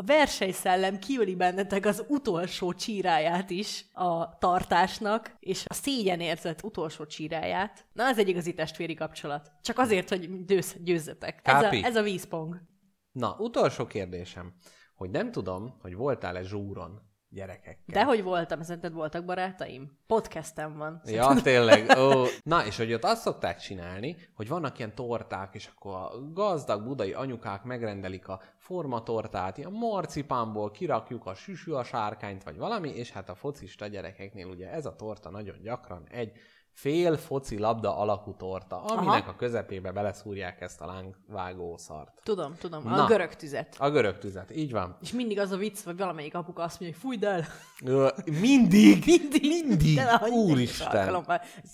a versenyszellem kiöli bennetek az utolsó csíráját is a tartásnak, és a szégyenérzet utolsó csíráját. Na, ez egy igazi testvéri kapcsolat. Csak azért, hogy győz, győzzetek. Ez a, ez a vízpong. Na, utolsó kérdésem, hogy nem tudom, hogy voltál-e zsúron gyerekekkel. De hogy voltam, szerinted voltak barátaim? Podcastem van. Ja, tényleg. Ó. *laughs* Na, és hogy ott azt szokták csinálni, hogy vannak ilyen torták, és akkor a gazdag budai anyukák megrendelik a formatortát, ilyen marcipánból kirakjuk a süsű a sárkányt, vagy valami, és hát a focista gyerekeknél ugye ez a torta nagyon gyakran egy fél foci labda alakú torta, aminek Aha. a közepébe beleszúrják ezt a lángvágó szart. Tudom, tudom. Na. A görög tüzet. A görög tüzet, így van. És mindig az a vicc, vagy valamelyik apuka azt mondja, hogy fújd el. *laughs* Mindig, Mindig. mindig, De úristen.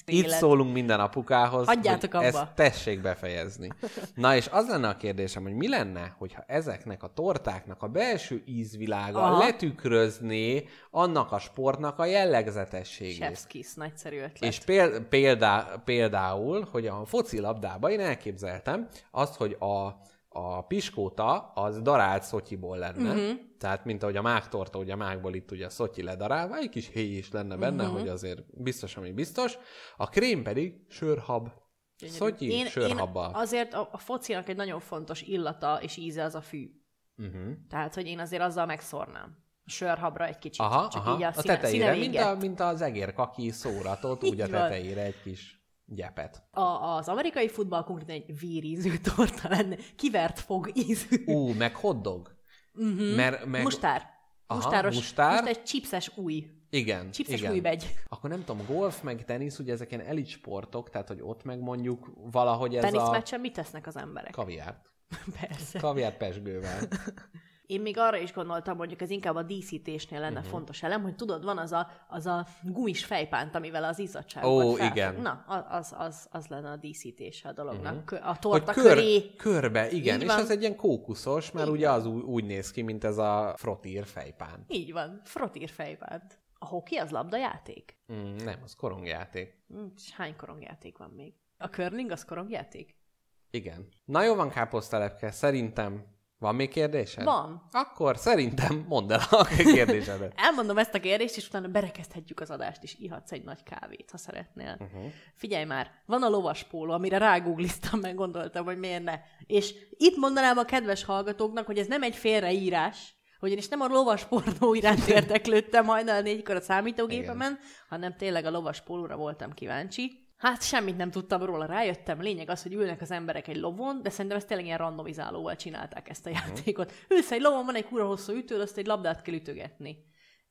Itt szólunk minden apukához, Hagyjátok abba. ezt tessék befejezni. Na és az lenne a kérdésem, hogy mi lenne, hogyha ezeknek a tortáknak a belső ízvilága Aha. letükrözné annak a sportnak a jellegzetességét. Chefskiss, nagyszerű ötlet. És péld, példá, például, hogy a foci labdában én elképzeltem azt, hogy a, a piskóta az darált szotyiból lenne. Uh-huh. Tehát, mint ahogy a mágtorta, ugye a mágból itt ugye a szotyi ledarálva, egy kis héj is lenne benne, uh-huh. hogy azért biztos, ami biztos. A krém pedig sörhab. Szotyi én, én sörhabbal. azért a, a focinak egy nagyon fontos illata és íze az a fű. Uh-huh. Tehát, hogy én azért azzal megszórnám. Sörhabra egy kicsit. Aha, csak aha. így a, a színe, tetejére, mint, a, mint az egérkaki szóratot, úgy a tetejére egy kis gyepet. A, az amerikai futball konkrétan egy vírízű torta lenne. Kivert fog ízű. Ú, meg hotdog. Uh-huh. Mert, meg... Mustár. Aha, Mustáros. mustár. Most egy chipses új. Igen, Chipses igen. új begy. Akkor nem tudom, golf meg tenisz, ugye ezek ilyen elit sportok, tehát hogy ott meg mondjuk valahogy ez a Teniszmeccsen mit tesznek az emberek? kaviárt. *laughs* Persze. Kaviárt pesgővel. *laughs* Én még arra is gondoltam, mondjuk ez inkább a díszítésnél lenne uh-huh. fontos elem, hogy tudod, van az a, az a gumis fejpánt, amivel az Ó, izzadságokat felfog. igen. Na, az, az, az lenne a díszítése a dolognak. Uh-huh. A Hogy torta kör, köré. körbe, igen, és az egy ilyen kókuszos, mert Így ugye az úgy, úgy néz ki, mint ez a frotír fejpán. Így van, frotír fejpánt. A hoki az labdajáték? Mm, nem, az korongjáték. És hány korongjáték van még? A curling az korongjáték? Igen. Na jó van, káposztelepke, szerintem van még kérdésed? Van. Akkor szerintem mondd el a kérdésedet. *laughs* Elmondom ezt a kérdést, és utána berekezthetjük az adást, és ihatsz egy nagy kávét, ha szeretnél. Uh-huh. Figyelj már, van a lovaspóló, amire rágoogliztam, meg gondoltam, hogy miért ne. És itt mondanám a kedves hallgatóknak, hogy ez nem egy félreírás, ugyanis nem a lovaspornó iránt *laughs* érdeklődtem hajnal négykor a számítógépemen, hanem tényleg a lovaspólóra voltam kíváncsi. Hát semmit nem tudtam róla, rájöttem. Lényeg az, hogy ülnek az emberek egy lovon, de szerintem ezt tényleg ilyen randomizálóval csinálták ezt a játékot. Ülsz egy lovon, van egy kura hosszú ütő, azt egy labdát kell ütögetni.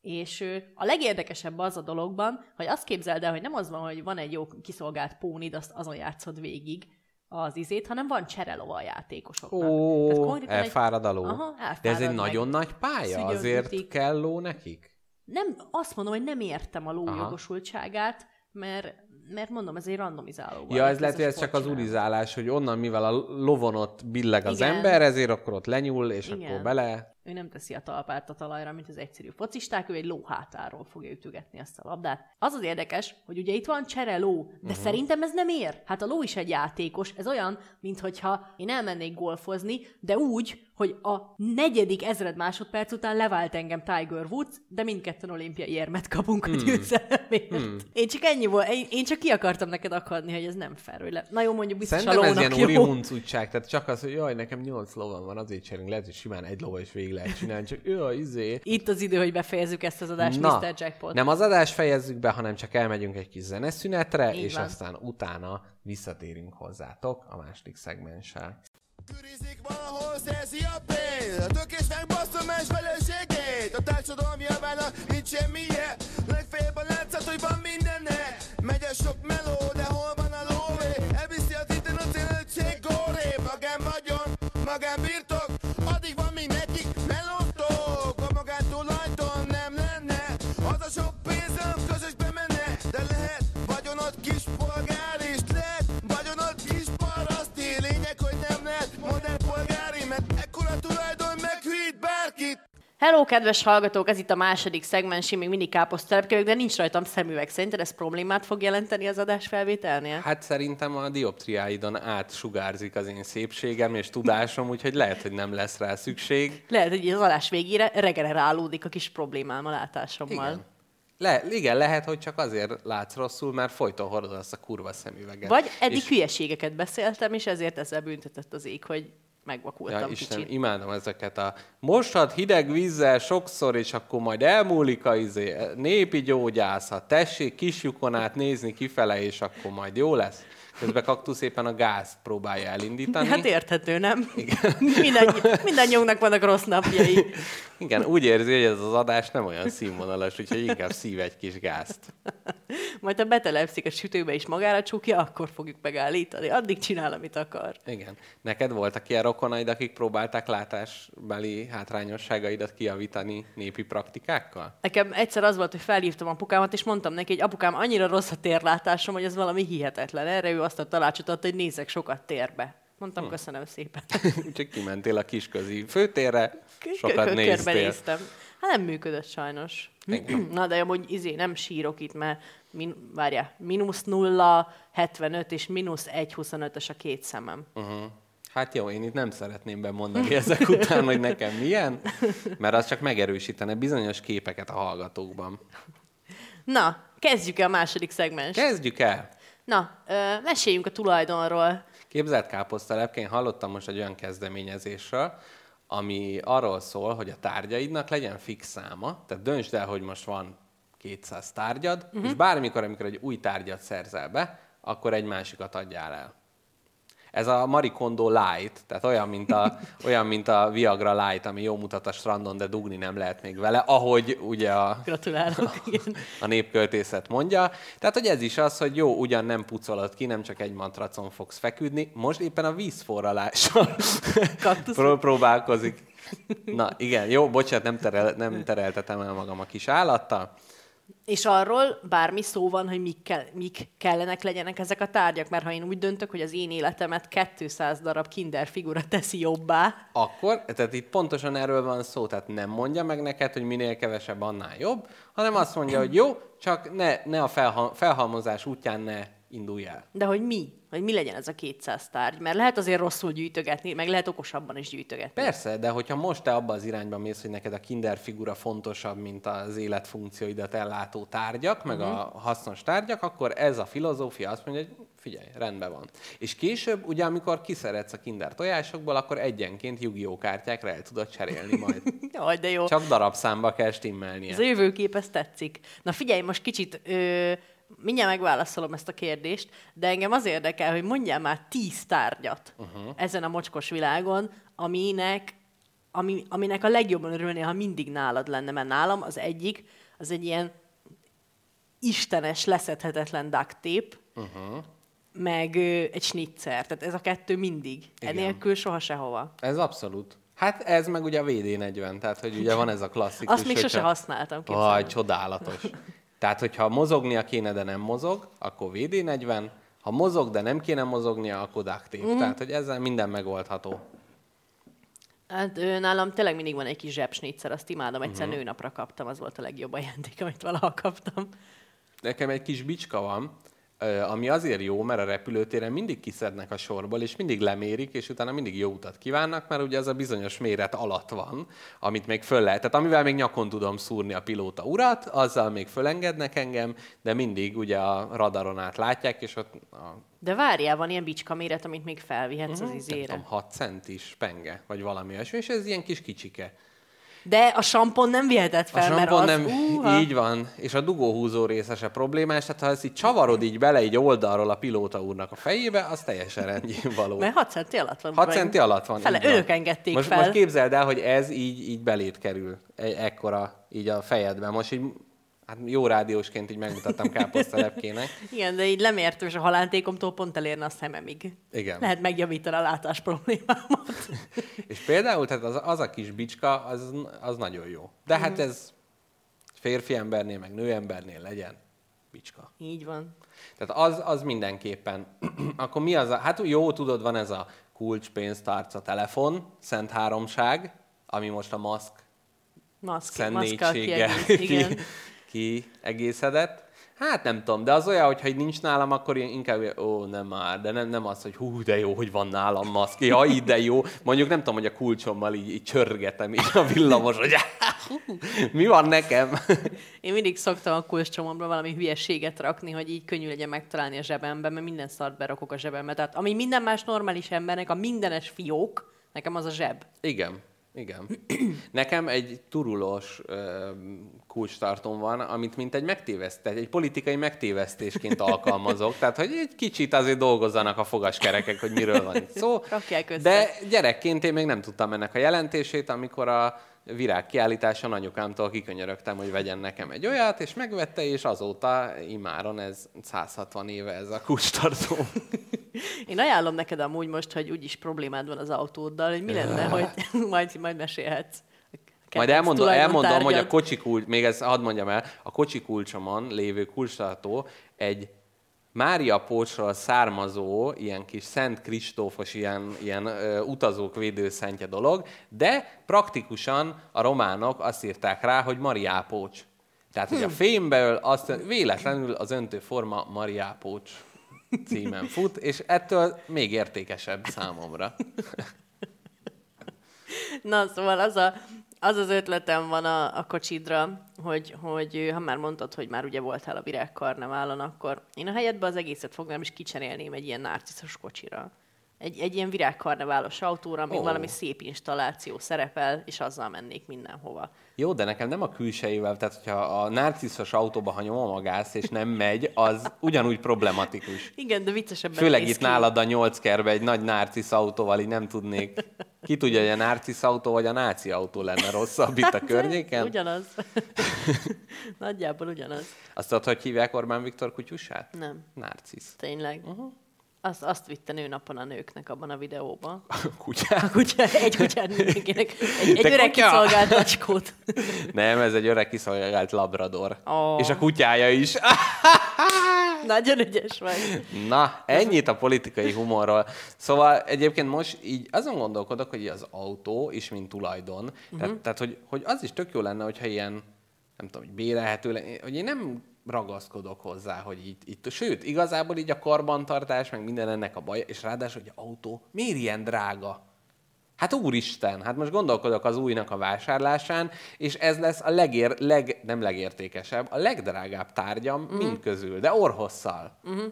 És a legérdekesebb az a dologban, hogy azt képzeld el, hogy nem az van, hogy van egy jó kiszolgált pónid, azt azon játszod végig az izét, hanem van cserelova a játékosoknak. Ó, egy- elfárad a ló. Aha, De ez elfárad egy meg. nagyon nagy pálya, Szügyön azért ütik. kell ló nekik? Nem, azt mondom, hogy nem értem a ló Aha. jogosultságát, mert, mert mondom, ez egy randomizáló. Ja, ez lehet, hogy ez csak az ulizálás, hogy onnan, mivel a lovon ott billeg az Igen. ember, ezért akkor ott lenyúl, és Igen. akkor bele. Ő nem teszi a talpát a talajra, mint az egyszerű focisták, ő egy ló hátáról fogja ütögetni ezt a labdát. Az az érdekes, hogy ugye itt van csere ló, de uh-huh. szerintem ez nem ér. Hát a ló is egy játékos, ez olyan, mintha én elmennék golfozni, de úgy, hogy a negyedik ezred másodperc után levált engem Tiger Woods, de mindketten olimpiai érmet kapunk a győzelemért. Hmm. Én csak ennyi volt, én, én csak ki akartam neked akadni, hogy ez nem fair. hogy Le... Na jó, mondjuk biztos Szerintem a ez ilyen lónak jó. huncutság, tehát csak az, hogy jaj, nekem nyolc lovam van, azért cserélünk, lehet, hogy simán egy lova is végig lehet csinálni, csak jaj, izé. Itt az idő, hogy befejezzük ezt az adást, Na, Mr. Jackpot. nem az adást fejezzük be, hanem csak elmegyünk egy kis zeneszünetre, Így és van. aztán utána visszatérünk hozzátok a második szegmenssel. Kürizik valahol, szerzi a pénz A tökés kedves hallgatók, ez itt a második szegmens, én még mindig káposztelepke vagyok, de nincs rajtam szemüveg. Szerinted ez problémát fog jelenteni az adás felvételnél? Hát szerintem a dioptriáidon átsugárzik az én szépségem és tudásom, úgyhogy lehet, hogy nem lesz rá szükség. Lehet, hogy az adás végére regenerálódik a kis problémám a látásommal. Igen. Le, igen, lehet, hogy csak azért látsz rosszul, mert folyton hordod azt a kurva szemüveget. Vagy eddig És- hülyeségeket beszéltem, és ezért ezzel büntetett az ég, hogy megvakultam Ja, Isten, kicsit. imádom ezeket a mosad hideg vízzel sokszor, és akkor majd elmúlik a izé, népi gyógyászat, tessék kislyukon át nézni kifele, és akkor majd jó lesz. Közben kaktusz éppen a gázt próbálja elindítani. Hát érthető, nem? Mindennyi, mindannyiunknak vannak rossz napjai. *laughs* Igen, úgy érzi, hogy ez az adás nem olyan színvonalas, úgyhogy inkább szív egy kis gázt. Majd ha betelepszik a sütőbe és magára csukja, akkor fogjuk megállítani. Addig csinál, amit akar. Igen. Neked voltak ilyen rokonaid, akik próbálták látásbeli hátrányosságaidat kijavítani népi praktikákkal? Nekem egyszer az volt, hogy felhívtam apukámat, és mondtam neki, hogy apukám, annyira rossz a térlátásom, hogy ez valami hihetetlen. Erre ő azt a tanácsot adta, hogy nézek sokat térbe. Mondtam, Hm. köszönöm szépen. *laughs* Úgyhogy kimentél a kisközi főtérre, sokat néztél. Hát nem működött sajnos. *clears throat* Na, de amúgy izé, nem sírok itt, mert min, várjál, mínusz 0, 75 és mínusz 1, 25-ös a két szemem. Uh-huh. Hát jó, én itt nem szeretném bemondani *laughs* ezek után, hogy nekem milyen, mert az csak megerősítene bizonyos képeket a hallgatókban. Na, kezdjük el a második szegmens. Kezdjük el! Na, ö, meséljünk a tulajdonról. Képzelt káposztelepke, én hallottam most egy olyan kezdeményezésről, ami arról szól, hogy a tárgyaidnak legyen fix száma, tehát döntsd el, hogy most van 200 tárgyad, uh-huh. és bármikor, amikor egy új tárgyat szerzel be, akkor egy másikat adjál el. Ez a Marie Kondo Light, tehát olyan mint, a, *laughs* olyan, mint a Viagra Light, ami jó mutat a strandon, de dugni nem lehet még vele, ahogy ugye a, Gratulálok. *laughs* Igen. a népköltészet mondja. Tehát, hogy ez is az, hogy jó, ugyan nem pucolod ki, nem csak egy matracon fogsz feküdni, most éppen a vízforralással *laughs* pró- próbálkozik. Na igen, jó, bocsánat, nem, terel, nem tereltetem el magam a kis állattal. És arról bármi szó van, hogy mik, kell, mik kellenek legyenek ezek a tárgyak, mert ha én úgy döntök, hogy az én életemet 200 darab kinder figura teszi jobbá, Akkor, tehát itt pontosan erről van szó, tehát nem mondja meg neked, hogy minél kevesebb, annál jobb, hanem azt mondja, hogy jó, csak ne, ne a felha- felhalmozás útján ne indulj el. de hogy mi? Hogy mi legyen ez a 200 tárgy? Mert lehet azért rosszul gyűjtögetni, meg lehet okosabban is gyűjtögetni. Persze, de hogyha most te abba az irányba mész, hogy neked a kinder figura fontosabb, mint az életfunkcióidat ellátó tárgyak, meg Mhm. a hasznos tárgyak, akkor ez a filozófia azt mondja, hogy figyelj, rendben van. És később, ugye amikor kiszeretsz a kinder tojásokból, akkor egyenként Yu-Gi-Oh kártyákra el tudod cserélni majd. *laughs* Jaj, de jó. Csak darabszámba kell stimmelnie. Ez a jövőkép, ez tetszik. Na figyelj, most kicsit ö, mindjárt megválaszolom ezt a kérdést, de engem az érdekel, hogy mondjál már tíz tárgyat uh-huh. ezen a mocskos világon, aminek, ami, aminek a legjobban örülnél, ha mindig nálad lenne, mert nálam az egyik, az egy ilyen istenes, leszedhetetlen duct tape, uh-huh. meg ö, egy snitzer. Tehát ez a kettő mindig. Igen. Enélkül soha sehova. Ez abszolút. Hát ez meg ugye a VD40, tehát hogy ugye van ez a klasszikus. Azt még sose használtam. képzeld Aj, el. csodálatos. *laughs* Tehát, hogyha mozognia kéne, de nem mozog, akkor VD40, ha mozog, de nem kéne mozognia, akkor duct tape. Mhm. Tehát, hogy ezzel minden megoldható. Hát ő, nálam tényleg mindig van egy kis zsebsnitzer, azt imádom. Egyszer uh-huh. nőnapra kaptam, az volt a legjobb ajándék, amit valaha kaptam. Nekem egy kis bicska van, ami azért jó, mert a repülőtéren mindig kiszednek a sorból, és mindig lemérik, és utána mindig jó utat kívánnak, mert ugye az a bizonyos méret alatt van, amit még föl lehet. Tehát amivel még nyakon tudom szúrni a pilóta urat, azzal még fölengednek engem, de mindig ugye a radaron át látják, és ott a De várjál, van ilyen bicska méret, amit még felvihetsz uh-huh. az nem izére. tudom, 6 centis penge, vagy valami olyasmi, és ez ilyen kis kicsike. De a sampon nem vihetett A fel, mert sampon az... nem, Úha. így van, és a dugóhúzó része se problémás, tehát ha ezt így csavarod így bele, így oldalról a pilóta úrnak a fejébe, az teljesen rendjén való. Mert 6 centi alatt van. 6 vagy- centi alatt van. Fele, ők engedték most, fel. Most képzeld el, hogy ez így, így belét kerül, egy, ekkora így a fejedben. Most így, hát jó rádiósként így megmutattam káposztelepkének. *laughs* Igen, de így lemértő, és a halántékomtól pont elérne a szememig. Igen. Lehet megjavítani a látás problémámat. *laughs* És például tehát az, az a kis bicska, az, az nagyon jó. De hát ez férfi embernél, meg nő embernél legyen bicska. Így van. Tehát az, az mindenképpen. *clears throat* Akkor mi az a... Hát jó, tudod, van ez a kulcs, pénztárca, telefon, szent háromság, ami most a maszk Maszk, szennénységgel kiegész- igen. *laughs* ki, egészedett. Hát nem tudom, de az olyan, hogyha így nincs nálam, akkor én inkább, ó, nem már, de nem, nem az, hogy hú, de jó, hogy van nálam maszk. Jaj, de jó. Mondjuk nem tudom, hogy a kulcsommal így, így csörgetem így a villamos, hogy *laughs* mi van nekem? Én mindig szoktam a kulcscsomagba valami hülyeséget rakni, hogy így könnyű legyen megtalálni a zsebembe, mert minden szart berakok a zsebembe. Tehát ami minden más normális embernek, a mindenes fiók, nekem az a zseb. Igen, igen. Nekem egy turulós ö, kulcstartom van, amit mint egy megtévesztés, egy politikai megtévesztésként alkalmazok. *laughs* Tehát, hogy egy kicsit azért dolgozzanak a fogaskerekek, hogy miről van itt szó. *laughs* De gyerekként én még nem tudtam ennek a jelentését, amikor a virág kiállításon anyukámtól kikönyörögtem, hogy vegyen nekem egy olyat, és megvette, és azóta imáron ez 160 éve ez a kulcstartó. *laughs* Én ajánlom neked amúgy most, hogy úgyis problémád van az autóddal, hogy mi lenne, hogy majd, majd mesélhetsz. Majd elmondom, elmondom hogy a kocsi kulcs, még ez hadd mondjam el, a kocsi kulcsomon lévő kulcstartó egy Mária Pócsról származó, ilyen kis Szent Kristófos, ilyen, ilyen ö, utazók védőszentje dolog, de praktikusan a románok azt írták rá, hogy Mariápócs. Tehát, hogy a fémből azt véletlenül az öntő forma Mariápócs címen fut, és ettől még értékesebb számomra. *laughs* Na, szóval az a, az, az ötletem van a, a kocsidra, hogy, hogy ha már mondtad, hogy már ugye voltál a virágkarneválon, akkor én a helyedbe az egészet fognám, és kicserélném egy ilyen narciszos kocsira. Egy, egy ilyen virágkarneválos autóra, ami Ó. oh. valami szép installáció szerepel, és azzal mennék mindenhova. Jó, de nekem nem a külsejével, tehát hogyha a narciszos autóba, ha nyomom a gáz és nem megy, az ugyanúgy problematikus. Igen, de viccesebben Főleg itt ki. nálad a nyolc kerbe egy nagy narcisz autóval, így nem tudnék. Ki tudja, hogy a narcisz autó vagy a náci autó lenne rosszabb itt a környéken? Ugyanaz. *laughs* Nagyjából ugyanaz. Azt tudod, hogy hívják Orbán Viktor kutyusát? Nem, Narcisz. tényleg. Uh-huh. Azt, azt vitte nőnapon a nőknek abban a videóban. Kutyát? Kutya, egy kutyát mindenkinek. Egy, egy öreg kutya! kiszolgált tacskót. Nem, ez egy öreg kiszolgált labrador. Ó. És a kutyája is. *laughs* *laughs* Nagyon ügyes vagy. Na, ennyit a politikai humorról. Szóval egyébként most így azon gondolkodok, hogy az autó is, mint tulajdon, uh-huh. tehát, tehát hogy, hogy az is tök jó lenne, hogyha ilyen, nem tudom, hogy bérelhető lenne, hogy én nem ragaszkodok hozzá, hogy itt, itt, sőt, igazából így a karbantartás, meg minden ennek a baj, és ráadásul, hogy autó miért ilyen drága? Hát úristen, hát most gondolkodok az újnak a vásárlásán, és ez lesz a legér, leg, nem legértékesebb, a legdrágább tárgyam mm. mind közül, de orhosszal. Mm.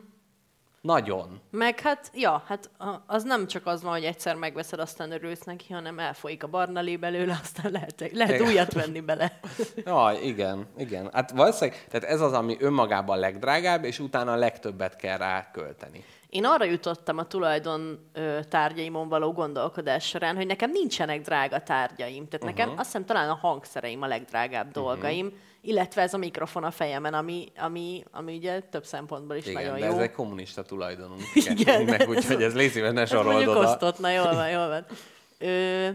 Nagyon. Meg hát, ja, hát az nem csak az van, hogy egyszer megveszed, aztán örülsz neki, hanem elfolyik a barna lé belőle, *laughs* aztán lehet, lehet Igen. újat venni bele. *laughs* Jaj, igen, igen. Hát valószínűleg, tehát ez az, ami önmagában a legdrágább, és utána a legtöbbet kell rá költeni. Én arra jutottam a tulajdon ö, tárgyaimon való gondolkodás során, hogy nekem nincsenek drága tárgyaim. Tehát nekem azt hiszem talán a hangszereim a legdrágább dolgaim, illetve ez a mikrofon a fejemen, ami, ami, ami ugye több szempontból is Igen, nagyon de jó. ez egy kommunista tulajdonunk. *laughs* Igen. úgyhogy ez légy szíves, ne sorold oda. osztott, na jól van, jól van. *laughs* Ö,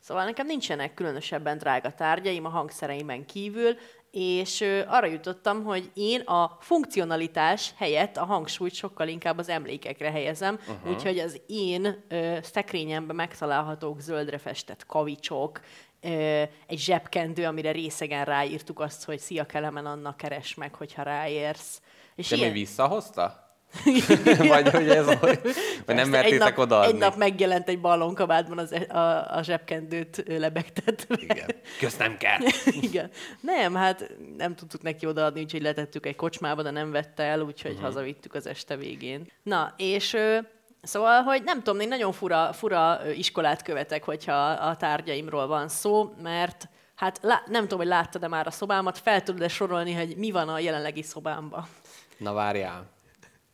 szóval nekem nincsenek különösebben drága tárgyaim a hangszereimen kívül, és arra jutottam, hogy én a funkcionalitás helyett a hangsúlyt sokkal inkább az emlékekre helyezem, uh-huh. úgyhogy az én ö, szekrényemben megtalálhatók zöldre festett kavicsok, ö, egy zsebkendő, amire részegen ráírtuk azt, hogy szia Kelemen, Anna, keres meg, hogyha ráérsz. És De mi visszahozta? *laughs* Vagy hogy ez, *laughs* hogy, vagy nem Persze, egy mertétek nap, odaadni? Egy nap megjelent egy ballonkabátban az, a, a zsebkendőt lebegtetve. Igen. Kösz nem kell. *laughs* Igen. Nem, hát nem tudtuk neki odaadni, úgyhogy letettük egy kocsmába, de nem vette el, úgyhogy uh-huh. hazavittük az este végén. Na, és szóval, hogy nem tudom, én nagyon fura, fura iskolát követek, hogyha a tárgyaimról van szó, mert hát lá- nem tudom, hogy láttad-e már a szobámat, fel tudod-e sorolni, hogy mi van a jelenlegi szobámban? Na várjál.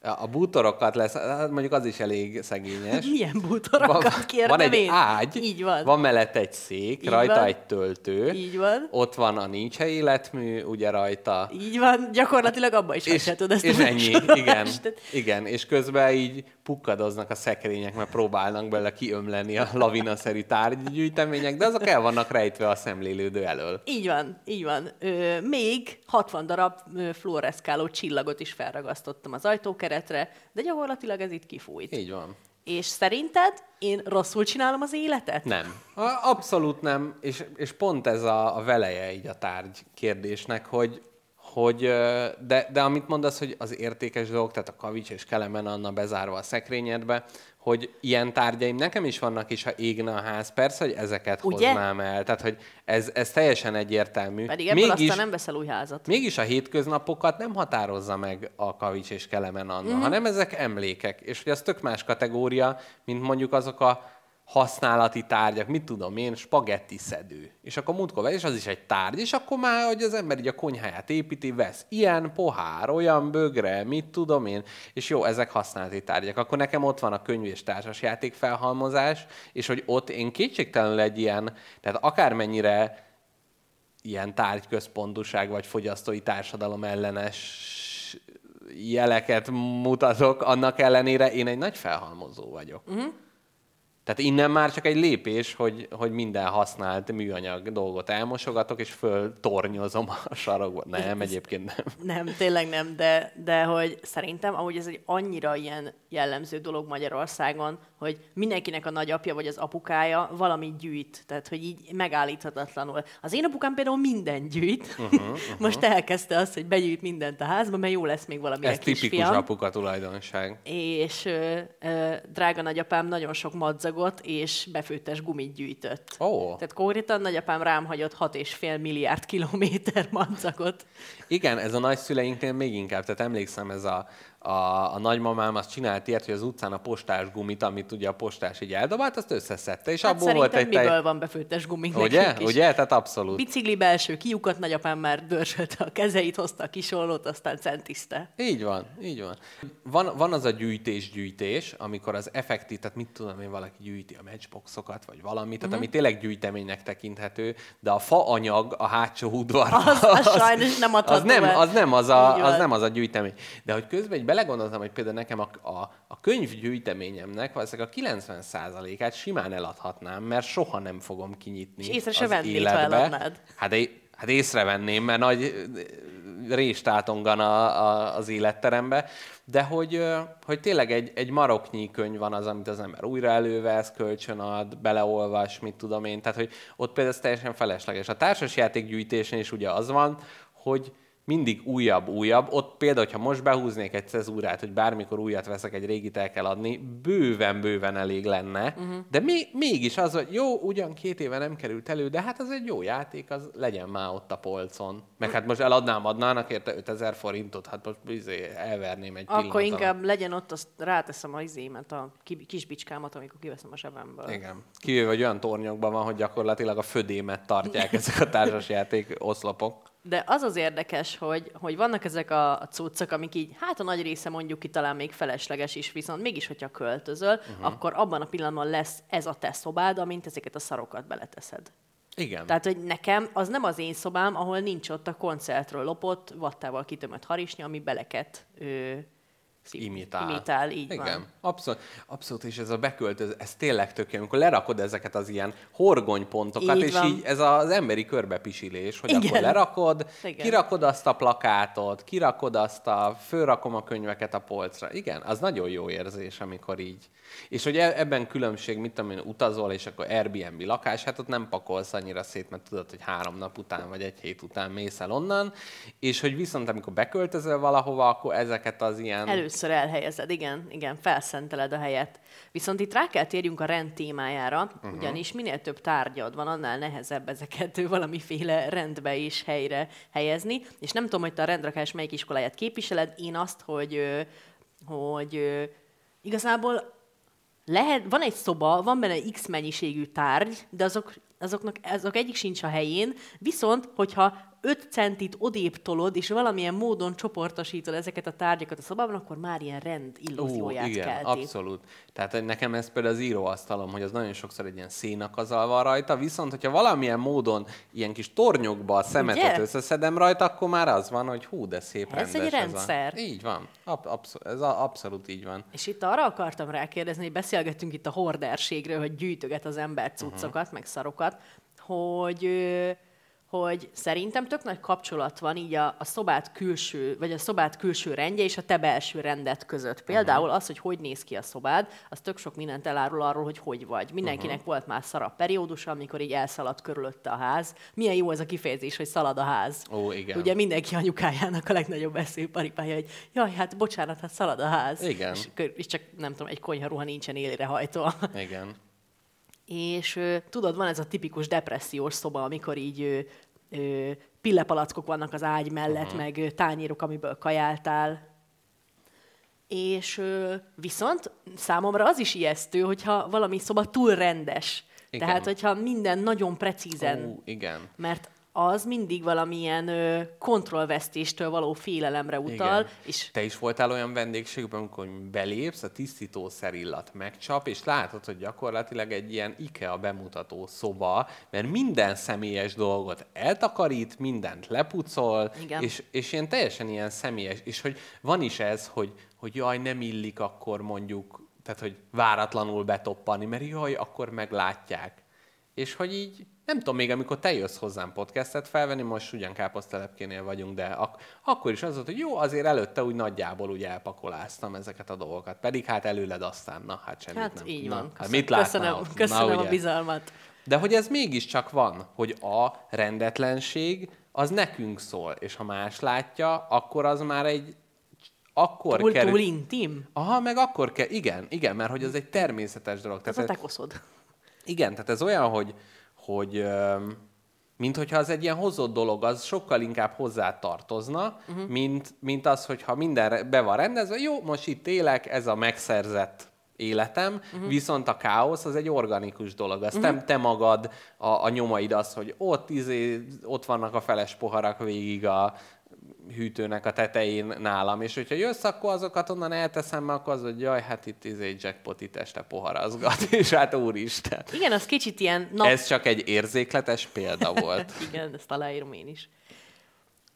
A bútorokat lesz, hát mondjuk az is elég szegényes. Milyen bútorokat kérdem van egy én? ágy, Így van. van mellett egy szék, Így rajta van. egy töltő, Így van. ott van a nincs életmű, ugye rajta, Így van, gyakorlatilag abba is és, hagyhatod ezt és a ennyi, igen, Tehát igen, és közben így pukkadoznak a szekrények, mert próbálnak bele kiömleni a lavinaszerű tárgygyűjtemények, de azok el vannak rejtve a szemlélődő elől. Így van, így van. Ö, még 60 darab fluoreszkáló csillagot is felragasztottam az ajtókeretre, de gyakorlatilag ez itt kifújt. Így van. És szerinted én rosszul csinálom az életet? Nem. Abszolút nem, és, és pont ez a, a veleje így a tárgy kérdésnek, hogy, hogy de, de amit mondasz, hogy az értékes dolgok, tehát a kavics és kelemen Anna bezárva a szekrényedbe, hogy ilyen tárgyaim nekem is vannak is, ha égne a ház, persze, hogy ezeket Ugye? hoznám el. Tehát, hogy ez, ez teljesen egyértelmű. Pedig ebből Mégis... aztán nem veszel új házat. Mégis a hétköznapokat nem határozza meg a kavics és kelemen Anna, mm. hanem ezek emlékek. És hogy az tök más kategória, mint mondjuk azok a használati tárgyak, mit tudom én, spagetti szedő. És akkor múltkor vesz, és az is egy tárgy, és akkor már, hogy az ember így a konyháját építi, vesz ilyen pohár, olyan bögre, mit tudom én, és jó, ezek használati tárgyak. Akkor nekem ott van a könyv és társasjáték felhalmozás, és hogy ott én kétségtelenül egy ilyen, tehát akármennyire ilyen tárgyközpontúság vagy fogyasztói társadalom ellenes jeleket mutatok, annak ellenére én egy nagy felhalmozó vagyok. Uh-huh. Tehát innen már csak egy lépés, hogy, hogy minden használt műanyag dolgot elmosogatok, és föltornyozom a sarokba. Nem, egyébként nem. Nem, tényleg nem, de, de hogy szerintem amúgy ez egy annyira ilyen jellemző dolog Magyarországon, hogy mindenkinek a nagyapja vagy az apukája valamit gyűjt. Tehát, hogy így megállíthatatlanul. Az én apukám például minden gyűjt. Uh-huh, *laughs* uh-huh. Most elkezdte azt, hogy begyűjt mindent a házba, mert jó lesz még valami Ez tipikus kisfiam. apuka tulajdonság. És ö, ö, drága nagyapám nagyon sok madzagot és befőttes gumit gyűjtött. Ó. Tehát konkrétan nagyapám rám hagyott 6,5 milliárd kilométer *laughs* madzagot. Igen, ez a nagyszüleinknél még inkább. Tehát emlékszem, ez a, a, a nagymamám azt csinált ilyet, hogy az utcán a postás gumit, amit ugye a postás így eldobált, azt összeszedte, és Hát abból volt egy... miből van befőttes gumik Ugye? is. Ugye? Tehát abszolút. Bicikli belső kiukat, nagyapám már dörzsölte a kezeit, hozta a kisollót, aztán centizte. Így van, így van. Van, van az a gyűjtés-gyűjtés, amikor az effektív, tehát mit tudom én, valaki gyűjti a matchboxokat, vagy valamit, tehát ami tényleg gyűjteménynek tekinthető, de a faanyag a hátsó udvar. Az- az sajnos nem adható az nem, az nem az, a, az nem az a gyűjtemény. De hogy közben egy belegondoltam, hogy például nekem a, a, a könyvgyűjteményemnek valószínűleg a 90%-át simán eladhatnám, mert soha nem fogom kinyitni És észre se vennéd, életbe. Hát, de, hát észrevenném, mert nagy ö, rést átongan a, a, az életterembe, de hogy, ö, hogy tényleg egy, egy maroknyi könyv van az, amit az ember újra elővesz, kölcsönad, beleolvas, mit tudom én, tehát hogy ott például ez teljesen felesleges. A társasjátékgyűjtésnél is ugye az van, hogy mindig újabb, újabb. Ott például, hogyha most behúznék egy cezúrát, hogy bármikor újat veszek, egy régit el kell adni, bőven-bőven elég lenne. Uh-huh. De mi, mégis az, hogy jó, ugyan két éve nem került elő, de hát az egy jó játék, az legyen már ott a polcon. Meg hát most eladnám, adnának érte 5000 forintot, hát most izé, elverném egy Akkor inkább legyen ott, azt ráteszem az izémet, a ki- kis bicskámat, amikor kiveszem a zsebemből. Igen. Kivéve, hogy olyan tornyokban van, hogy gyakorlatilag a födémet tartják ezek a társasjáték oszlopok. De az az érdekes, hogy, hogy vannak ezek a, a cuccok, amik így, hát a nagy része mondjuk ki talán még felesleges is, viszont mégis, hogyha költözöl, uh-huh. akkor abban a pillanatban lesz ez a te szobád, amint ezeket a szarokat beleteszed. Igen. Tehát, hogy nekem az nem az én szobám, ahol nincs ott a koncertről lopott, vattával kitömött harisnya, ami beleket szív- imitál. imitál, így Igen, van. abszolút, abszolút, és ez a beköltöző, ez tényleg tök jó, amikor lerakod ezeket az ilyen horgonypontokat, Így és van. így ez az emberi körbepisilés, hogy Igen. akkor lerakod, Igen. kirakod azt a plakátot, kirakod azt a, fölrakom a könyveket a polcra. Igen, az nagyon jó érzés, amikor így. És hogy e- ebben különbség, mit tudom én, utazol, és akkor Airbnb lakás, hát ott nem pakolsz annyira szét, mert tudod, hogy három nap után vagy egy hét után mész el onnan, és hogy viszont amikor beköltözöl valahova, akkor ezeket az ilyen... Először elhelyezed, igen, igen, felszenteled a helyet. Viszont itt rá kell térjünk a rend témájára, uh-huh. ugyanis minél több tárgyad van, annál nehezebb ezeket *laughs* valamiféle rendbe és helyre helyezni. És nem tudom, hogy te a rendrakás melyik iskoláját képviseled, én azt, hogy, hogy igazából lehet, van egy szoba, van benne X mennyiségű tárgy, de azok, azoknak, azok egyik sincs a helyén, viszont, hogyha 5 centit odébb tolod, és valamilyen módon csoportosítod ezeket a tárgyakat a szobában, akkor már ilyen rend illúzióját Ó, igen, kelti. abszolút. Tehát nekem ez például az íróasztalom, hogy az nagyon sokszor egy ilyen szénakazal van rajta, viszont hogyha valamilyen módon ilyen kis tornyokba a szemetet Ugye? összeszedem rajta, akkor már az van, hogy hú, de szép Ez rendes egy rendszer. Ez a... Így van. Ab- abszol- ez a, abszolút így van. És itt arra akartam rákérdezni, hogy beszélgettünk itt a horderségről, hogy gyűjtöget az ember cuccokat, uh-huh. meg szarokat, hogy, hogy szerintem tök nagy kapcsolat van így a, a szobát külső, vagy a szobát külső rendje és a te belső rendet között. Például uh-huh. az, hogy hogy néz ki a szobád, az tök sok mindent elárul arról, hogy hogy vagy. Mindenkinek uh-huh. volt már szarabb periódus, amikor így elszaladt körülötte a ház. Milyen jó ez a kifejezés, hogy szalad a ház. Ó, igen. Ugye mindenki anyukájának a legnagyobb eszéparipája, hogy jaj, hát bocsánat, hát szalad a ház. Igen. És, és csak nem tudom, egy konyharuha nincsen élére hajtva. Igen. És tudod, van ez a tipikus depressziós szoba, amikor így ö, pillepalackok vannak az ágy mellett, uh-huh. meg tányérok, amiből kajáltál. És ö, viszont számomra az is ijesztő, hogyha valami szoba túl rendes. Igen. Tehát, hogyha minden nagyon precízen. Ó, igen. Mert az mindig valamilyen ö, kontrollvesztéstől való félelemre utal, Igen. és Te is voltál olyan vendégségben, amikor belépsz, a tisztítószer illat megcsap, és látod, hogy gyakorlatilag egy ilyen IKEA bemutató szoba, mert minden személyes dolgot eltakarít, mindent lepucol, Igen. és, és ilyen teljesen ilyen személyes, és hogy van is ez, hogy, hogy jaj, nem illik akkor mondjuk, tehát hogy váratlanul betoppani, mert jaj, akkor meglátják. És hogy így, nem tudom, még amikor te jössz hozzám podcastet felvenni, most ugyan káposztelepkénél vagyunk, de ak- akkor is az volt, hogy jó, azért előtte úgy nagyjából úgy elpakoláztam ezeket a dolgokat. Pedig hát előled aztán, na hát semmit hát nem. így na, van. Hát Köszönöm, mit látnál köszönöm, ott? köszönöm na, a bizalmat. De hogy ez mégiscsak van, hogy a rendetlenség az nekünk szól, és ha más látja, akkor az már egy akkor Túl, kerül... túl intim? Aha, meg akkor kell, igen, igen, mert hogy az egy természetes dolog. Ez a Tehát te koszod. igen, tehát ez olyan, hogy, hogy mint hogyha az egy ilyen hozott dolog, az sokkal inkább hozzá tartozna, uh-huh. mint, mint az, hogyha minden be van rendezve, jó, most itt élek, ez a megszerzett életem, uh-huh. viszont a káosz az egy organikus dolog. Azt uh-huh. nem te magad, a, a nyomaid az, hogy ott, izé, ott vannak a feles poharak végig a hűtőnek a tetején nálam, és hogyha jössz, akkor azokat onnan elteszem, mert akkor az, hogy jaj, hát itt izé jackpot itt este poharazgat, *laughs* és hát úristen. Igen, az kicsit ilyen nap... Ez csak egy érzékletes példa volt. *laughs* Igen, ezt aláírom én is.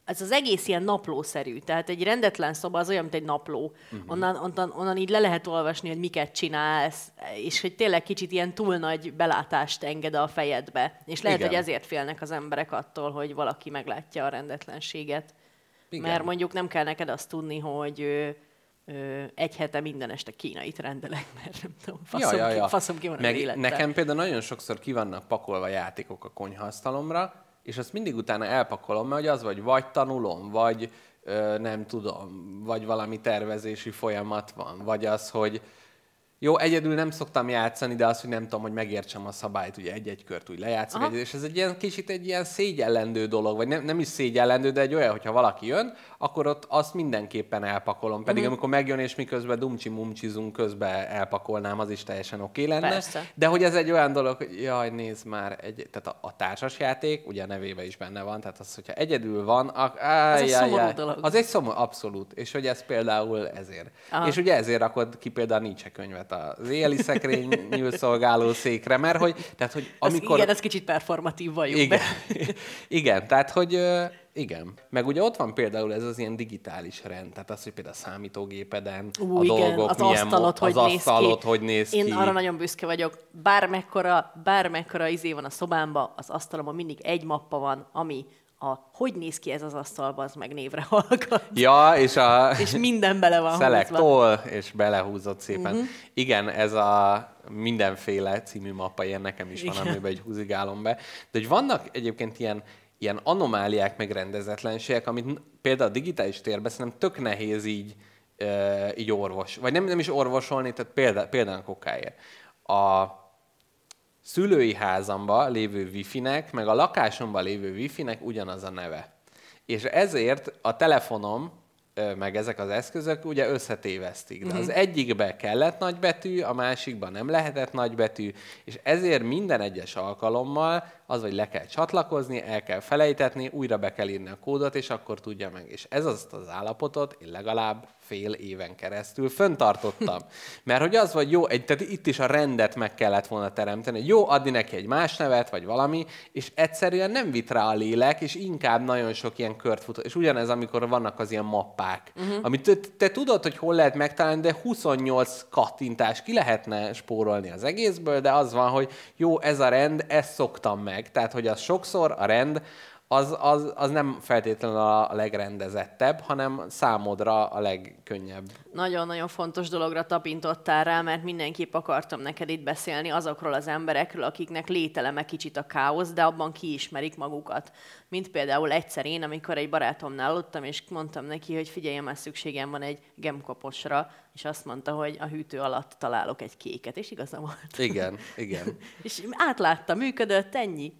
Ez az egész ilyen naplószerű, tehát egy rendetlen szoba az olyan, mint egy napló. Uh-huh. Onnan, onnan, onnan így le lehet olvasni, hogy miket csinálsz, és hogy tényleg kicsit ilyen túl nagy belátást enged a fejedbe. És lehet, Igen. hogy ezért félnek az emberek attól, hogy valaki meglátja a rendetlenséget. Igen. Mert mondjuk nem kell neked azt tudni, hogy ö, ö, egy hete minden este kínait rendelek, mert nem tudom, faszom, ja, ja, ja. Ki, faszom ki van Meg élettel. nekem például nagyon sokszor ki vannak pakolva játékok a konyhaasztalomra, és azt mindig utána elpakolom, mert az vagy vagy tanulom, vagy ö, nem tudom, vagy valami tervezési folyamat van, vagy az, hogy jó, egyedül nem szoktam játszani, de az, hogy nem tudom, hogy megértsem a szabályt, ugye egy-egy kört úgy lejátszok, Aha. egy, és ez egy ilyen kicsit egy ilyen szégyellendő dolog, vagy nem, nem is szégyellendő, de egy olyan, hogyha valaki jön, akkor ott azt mindenképpen elpakolom. Pedig Mhm. amikor megjön, és miközben dumcsi-mumcsizunk, közben elpakolnám, az is teljesen oké lenne. Persze. De hogy ez egy olyan dolog, hogy jaj, nézd már, egy, tehát a, a társasjáték, ugye a nevébe is benne van, tehát az, hogyha egyedül van, ak- áj, egy áj, szomorú áj. dolog. Az egy szomorú, abszolút. És hogy ez például ezért. Aha. És ugye ezért rakod ki például a Nietzsche könyvet az éjjeli szekrény nyúlszolgáló székre, mert hogy, tehát, hogy Amikor... amikor... Igen, ez kicsit performatív valljuk Igen. be. *laughs* igen, tehát hogy igen. Meg ugye ott van például ez az ilyen digitális rend, tehát az, hogy például a számítógépeden Ú, a igen, dolgok az milyen asztalot, hogy az néz asztalot, ki. hogy néz Én ki. arra nagyon büszke vagyok. Bármekkora, bármekkora izé van a szobámba, az asztalomon mindig egy mappa van, ami a hogy néz ki ez az asztalba, az meg névre hallgat. Ja, és a... És minden bele van all, és belehúzott szépen. Uh-huh. Igen, ez a mindenféle című mappa, ilyen nekem is van, amiben egy húzigálom be. De hogy vannak egyébként ilyen, ilyen anomáliák, meg rendezetlenségek, amit például a digitális térben szerintem tök nehéz így, így orvos, vagy nem, nem is orvosolni, tehát példa, például kokáért. A szülői házamba lévő wifi-nek, meg a lakásomban lévő wifi-nek ugyanaz a neve. És ezért a telefonom, meg ezek az eszközök ugye összetévesztik. De az egyikbe kellett nagybetű, a másikban nem lehetett nagybetű, és ezért minden egyes alkalommal az, hogy le kell csatlakozni, el kell felejtetni, újra be kell írni a kódot, és akkor tudja meg. És ez az az állapotot én legalább fél éven keresztül föntartottam. Mert hogy az vagy jó, egy, tehát itt is a rendet meg kellett volna teremteni, hogy jó, adni neki egy más nevet, vagy valami, és egyszerűen nem vitt rá a lélek, és inkább nagyon sok ilyen kört futott. És ugyanez, amikor vannak az ilyen mappák, uh-huh. amit te, te tudod, hogy hol lehet megtalálni, de 28 kattintás ki lehetne spórolni az egészből, de az van, hogy jó, ez a rend, ezt szoktam meg. Tehát, hogy az sokszor a rend, az, az, az nem feltétlenül a legrendezettebb, hanem számodra a legkönnyebb. Nagyon-nagyon fontos dologra tapintottál rá, mert mindenképp akartam neked itt beszélni azokról az emberekről, akiknek lételeme kicsit a káosz, de abban kiismerik magukat. Mint például egyszer én, amikor egy barátomnál aludtam, és mondtam neki, hogy figyelj, már szükségem van egy gemkoposra, és azt mondta, hogy a hűtő alatt találok egy kéket, és igaza volt. Igen, *laughs* igen. és átlátta, működött, ennyi.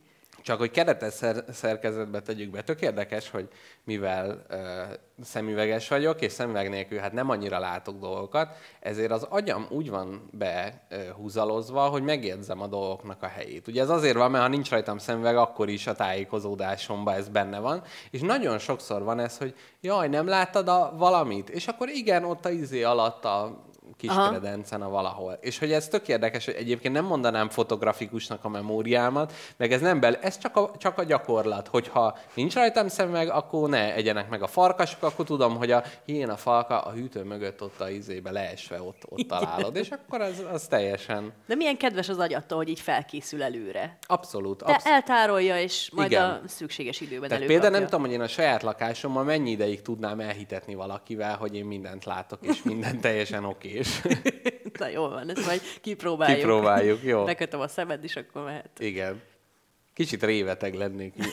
Csak hogy keretes szer- szerkezetbe tegyük be. Tök érdekes, hogy mivel ö, szemüveges vagyok, és szemüveg nélkül hát nem annyira látok dolgokat, ezért az agyam úgy van behúzalozva, hogy megjegyzem a dolgoknak a helyét. Ugye ez azért van, mert ha nincs rajtam szemüveg, akkor is a tájékozódásomban ez benne van. És nagyon sokszor van ez, hogy jaj, nem láttad a valamit? És akkor igen, ott a izé alatt a kiskeredencen a valahol. És hogy ez tök érdekes, hogy egyébként nem mondanám fotografikusnak a memóriámat, meg ez nem bel, ez csak a, csak a gyakorlat, hogyha nincs rajtam szemüveg, akkor ne egyenek meg a farkasok, akkor tudom, hogy a hién a falka a hűtő mögött ott a izébe leesve ott, ott találod, és akkor az, az teljesen... De milyen kedves az agyattól, hogy így felkészül előre. Abszolút. De abszolút. eltárolja, és majd Igen. a szükséges időben Tehát például nem tudom, hogy én a saját lakásommal mennyi ideig tudnám elhitetni valakivel, hogy én mindent látok, és minden teljesen okés. *laughs* Na jó van, ezt majd kipróbáljuk. Kipróbáljuk, jó. Bekötöm a szemed, és akkor mehet. Igen. Kicsit réveteg lennék. *laughs*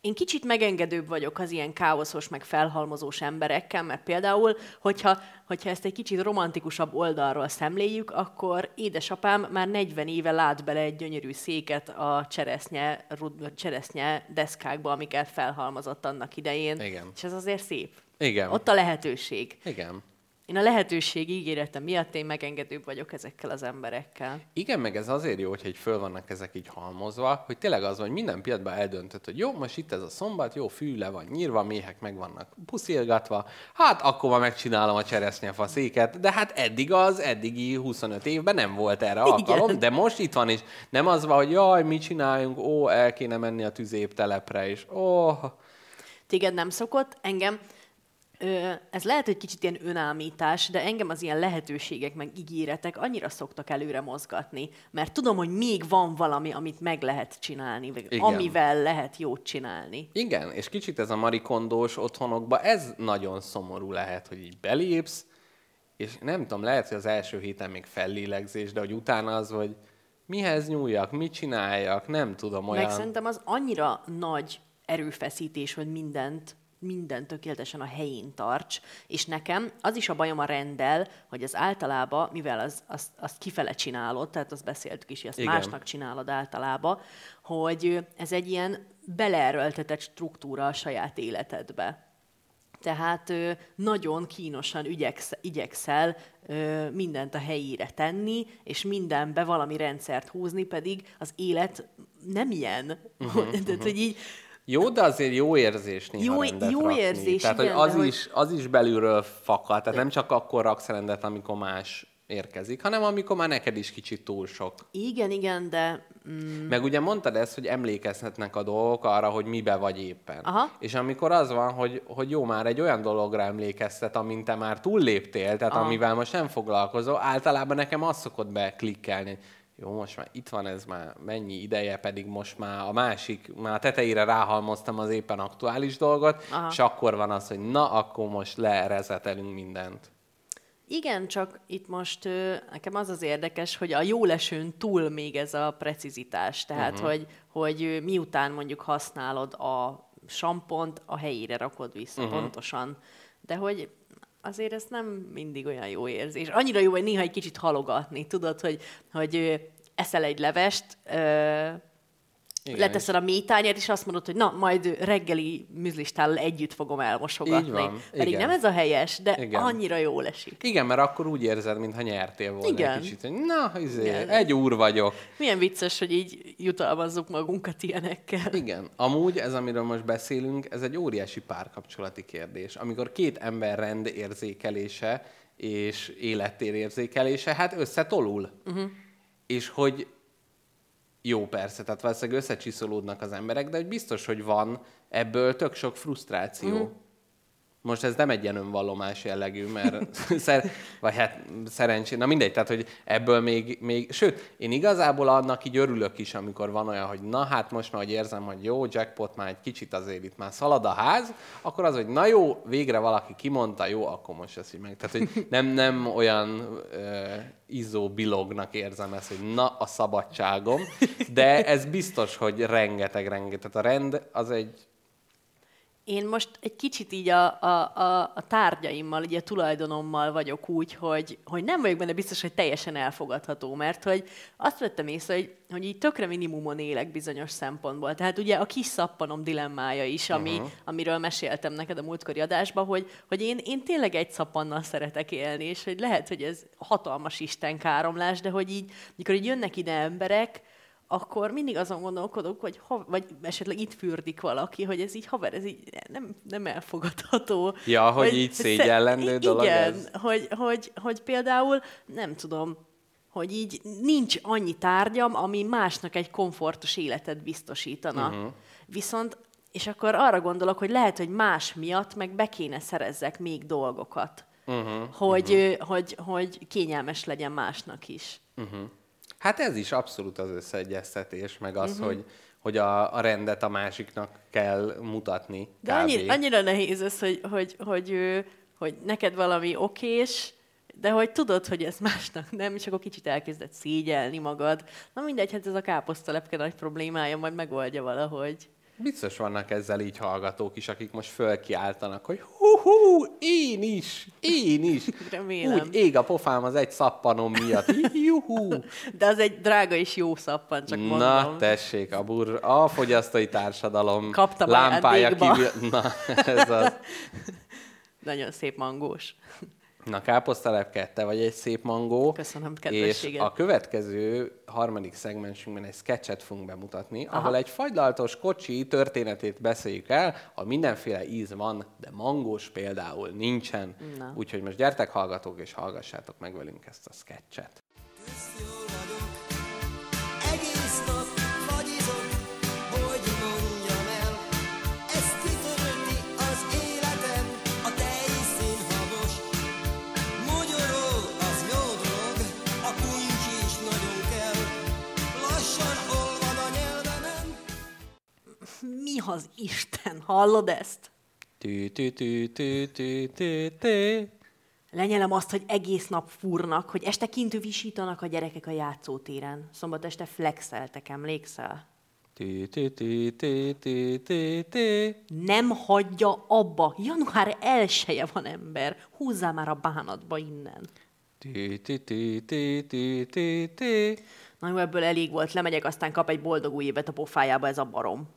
Én kicsit megengedőbb vagyok az ilyen káoszos, meg felhalmozós emberekkel, mert például, hogyha, hogyha ezt egy kicsit romantikusabb oldalról szemléljük, akkor édesapám már 40 éve lát bele egy gyönyörű széket a cseresznye, cseresznye deszkákba, amiket felhalmozott annak idején. Igen. És ez azért szép. Igen. Ott a lehetőség. Igen. Én a lehetőség ígérete miatt én megengedőbb vagyok ezekkel az emberekkel. Igen, meg ez azért jó, hogy föl vannak ezek így halmozva, hogy tényleg az van, hogy minden pillanatban eldöntött, hogy jó, most itt ez a szombat, jó, fű le van nyírva, méhek meg vannak puszilgatva, hát akkor ma megcsinálom a cseresznyefaszéket, de hát eddig az, eddigi 25 évben nem volt erre alkalom, de most itt van, és nem az van, hogy jaj, mit csináljunk, ó, el kéne menni a tüzéptelepre, és ó, Téged nem szokott, engem ez lehet, hogy kicsit ilyen önállítás, de engem az ilyen lehetőségek, meg ígéretek annyira szoktak előre mozgatni, mert tudom, hogy még van valami, amit meg lehet csinálni, vagy Igen. amivel lehet jót csinálni. Igen, és kicsit ez a marikondós otthonokba, ez nagyon szomorú lehet, hogy így belépsz, és nem tudom, lehet, hogy az első héten még fellélegzés, de hogy utána az, hogy mihez nyúljak, mit csináljak, nem tudom, olyan... Meg szerintem az annyira nagy erőfeszítés, hogy mindent minden tökéletesen a helyén tarts, és nekem az is a bajom a rendel, hogy az általában, mivel az, azt, azt kifele csinálod, tehát azt beszéltük is, hogy azt Igen. másnak csinálod általában, hogy ez egy ilyen beleerőltetett struktúra a saját életedbe. Tehát nagyon kínosan ügyeksz, igyekszel mindent a helyére tenni, és mindenbe valami rendszert húzni, pedig az élet nem ilyen. Uh-huh, *laughs* Tehát, hogy így Jó, de azért jó érzés néha Jó- rendet jó rakni. érzés, Tehát, igen, hogy az, de hogy- is, az is belülről fakad. Tehát nem csak akkor raksz rendet, amikor más érkezik, hanem amikor már neked is kicsit túl sok. igen, igen, de Mm. Meg ugye mondtad ezt, hogy emlékezhetnek a dolgok arra, hogy mibe vagy éppen. Aha. És amikor az van, hogy, hogy jó, már egy olyan dologra emlékeztet, amint te már túlléptél, tehát Aha. amivel most nem foglalkozol, általában nekem az szokott beklikkelni, jó, most már itt van ez már mennyi ideje, pedig most már a másik, már a tetejére ráhalmoztam az éppen aktuális dolgot, Aha. és akkor van az, hogy na, akkor most lerezetelünk mindent. Igen, csak itt most nekem az az érdekes, hogy a jólesőn túl még ez a precizitás. Tehát, uh-huh. hogy, hogy miután mondjuk használod a sampont, a helyére rakod vissza uh-huh. pontosan. De hogy azért ez nem mindig olyan jó érzés. Annyira jó, hogy néha egy kicsit halogatni. Tudod, hogy, hogy eszel egy levest, Igen, leteszed a métányát, és azt mondod, hogy na, majd reggeli műzlistállal együtt fogom elmosogatni. Így van, Pedig igen. nem ez a helyes, de Igen. annyira jól esik. Igen, mert akkor úgy érzed, mintha nyertél volna Igen. egy kicsit. hogy Na, izé, Igen. egy úr vagyok. Milyen vicces, hogy így jutalmazzuk magunkat ilyenekkel. Igen. Amúgy ez, amiről most beszélünk, ez egy óriási párkapcsolati kérdés. Amikor két ember rend érzékelése és élettér érzékelése, hát összetolul. Uh-huh. És hogy jó persze, tehát valószínűleg összecsiszolódnak az emberek, de hogy biztos, hogy van ebből tök sok frusztráció. Uh-huh. Most ez nem egy ilyen önvallomás jellegű, mert *laughs* szer, vagy hát szerencsé, na mindegy, tehát hogy ebből még, még, sőt, én igazából annak így örülök is, amikor van olyan, hogy na hát most már, hogy érzem, hogy jó, jackpot már egy kicsit azért itt már szalad a ház, akkor az, hogy na jó, végre valaki kimondta, jó, akkor most ezt így meg. Tehát, hogy nem, nem olyan uh, izzó bilognak érzem ezt, hogy na a szabadságom, de ez biztos, hogy rengeteg, rengeteg. Tehát a rend az egy én most egy kicsit így a, a, a, a tárgyaimmal, így a tulajdonommal vagyok úgy, hogy, hogy nem vagyok benne biztos, hogy teljesen elfogadható, mert hogy azt vettem észre, hogy, hogy így tökre minimumon élek bizonyos szempontból. Tehát ugye a kis szappanom dilemmája is, ami, uh-huh. amiről meséltem neked a múltkori adásban, hogy, hogy én, én tényleg egy szappannal szeretek élni, és hogy lehet, hogy ez hatalmas istenkáromlás, de hogy így, mikor így jönnek ide emberek, akkor mindig azon gondolkodok, hogy ha, vagy esetleg itt fürdik valaki, hogy ez így haver, ez így nem, nem elfogadható. Ja, hogy, hogy így szégyellendő dolog Igen, ez. Hogy, hogy, hogy például, nem tudom, hogy így nincs annyi tárgyam, ami másnak egy komfortos életet biztosítana. Uh-huh. Viszont, és akkor arra gondolok, hogy lehet, hogy más miatt meg be kéne szerezzek még dolgokat. Uh-huh. Hogy, uh-huh. hogy, hogy kényelmes legyen másnak is. Uh-huh. Hát ez is abszolút az összeegyeztetés, meg az, uh-huh. hogy, hogy a, a rendet a másiknak kell mutatni. De annyira, annyira nehéz ez, hogy, hogy, hogy, hogy, hogy neked valami okés, de hogy tudod, hogy ez másnak nem, és akkor kicsit elkezded szégyelni magad. Na mindegy, hát ez a káposztalepke nagy problémája, majd megoldja valahogy. Biztos vannak ezzel így hallgatók is, akik most fölkiáltanak, hogy hú-hú, én is, én is. *laughs* Remélem. Úgy ég a pofám az egy szappanom miatt. Juhú. De az egy drága és jó szappan, csak mondom. Na, tessék, a, bur, a fogyasztói társadalom Kaptam lámpája kívül. Na, ez az. *laughs* Nagyon szép mangós. Na, káposztalepke, te vagy egy szép mangó. Köszönöm, kedvességet. És a következő harmadik szegmensünkben egy sketchet fogunk bemutatni, Aha. ahol egy fagylaltos kocsi történetét beszéljük el, a mindenféle íz van, de mangós például nincsen. Úgyhogy most gyertek hallgatók, és hallgassátok meg velünk ezt a sketchet. Mi az Isten? Hallod ezt? Tű, tű, tű, tű, tű, tű, tű. Lenyelem azt, hogy egész nap furnak, hogy este kint visítanak a gyerekek a játszótéren. Szombat este flexeltek, emlékszel? Tű, tű, tű, tű, tű, tű, tű. Nem hagyja abba. Január elsője van ember. Húzzál már a bánatba innen. Tű, tű, tű, tű, tű, tű, tű. Na jó, ebből elég volt. Lemegyek, aztán kap egy boldog új évet a pofájába ez a barom.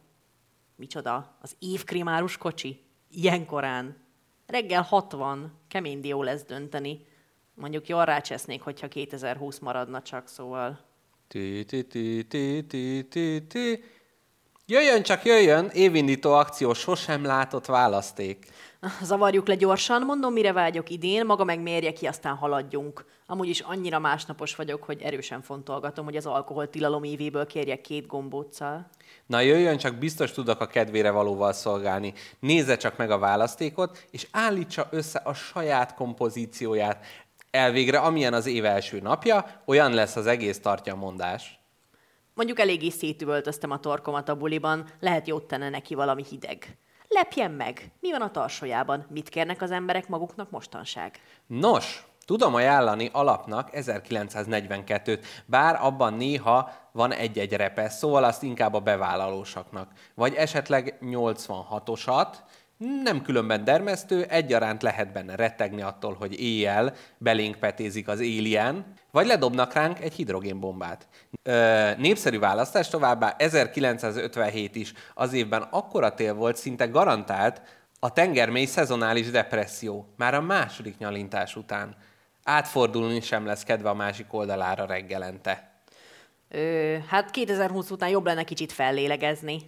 Micsoda? Az évkrimárus kocsi? Ilyen korán. Reggel 60. Kemény dió lesz dönteni. Mondjuk jól rácsesznék, hogyha 2020 maradna csak, szóval. Ti, ti, ti, ti, ti, ti, ti. Jöjjön csak jöjjön, évindító akció, sosem látott választék. *laughs* Zavarjuk le gyorsan, mondom, mire vágyok idén, maga meg mérje ki, aztán haladjunk. Amúgy is annyira másnapos vagyok, hogy erősen fontolgatom, hogy az alkohol tilalom évéből kérjek két gombóccal. Na jöjjön, csak biztos tudok a kedvére valóval szolgálni. Nézze csak meg a választékot, és állítsa össze a saját kompozícióját. Elvégre, amilyen az év első napja, olyan lesz az egész tartja mondás. Mondjuk eléggé szétüvöltöztem a torkomat a buliban, lehet jót tenne neki valami hideg. Lepjen meg! Mi van a tarsójában? Mit kérnek az emberek maguknak mostanság? Nos, Tudom ajánlani alapnak 1942-t, bár abban néha van egy-egy repesz, szóval azt inkább a bevállalósaknak. Vagy esetleg 86-osat, nem különben dermesztő, egyaránt lehet benne rettegni attól, hogy éjjel belénk petézik az alien, vagy ledobnak ránk egy hidrogénbombát. Ö, népszerű választás továbbá 1957 is az évben akkora tél volt, szinte garantált a tengermély szezonális depresszió, már a második nyalintás után. Átfordulni sem lesz kedve a másik oldalára reggelente. Ö, hát 2020 után jobb lenne kicsit fellélegezni.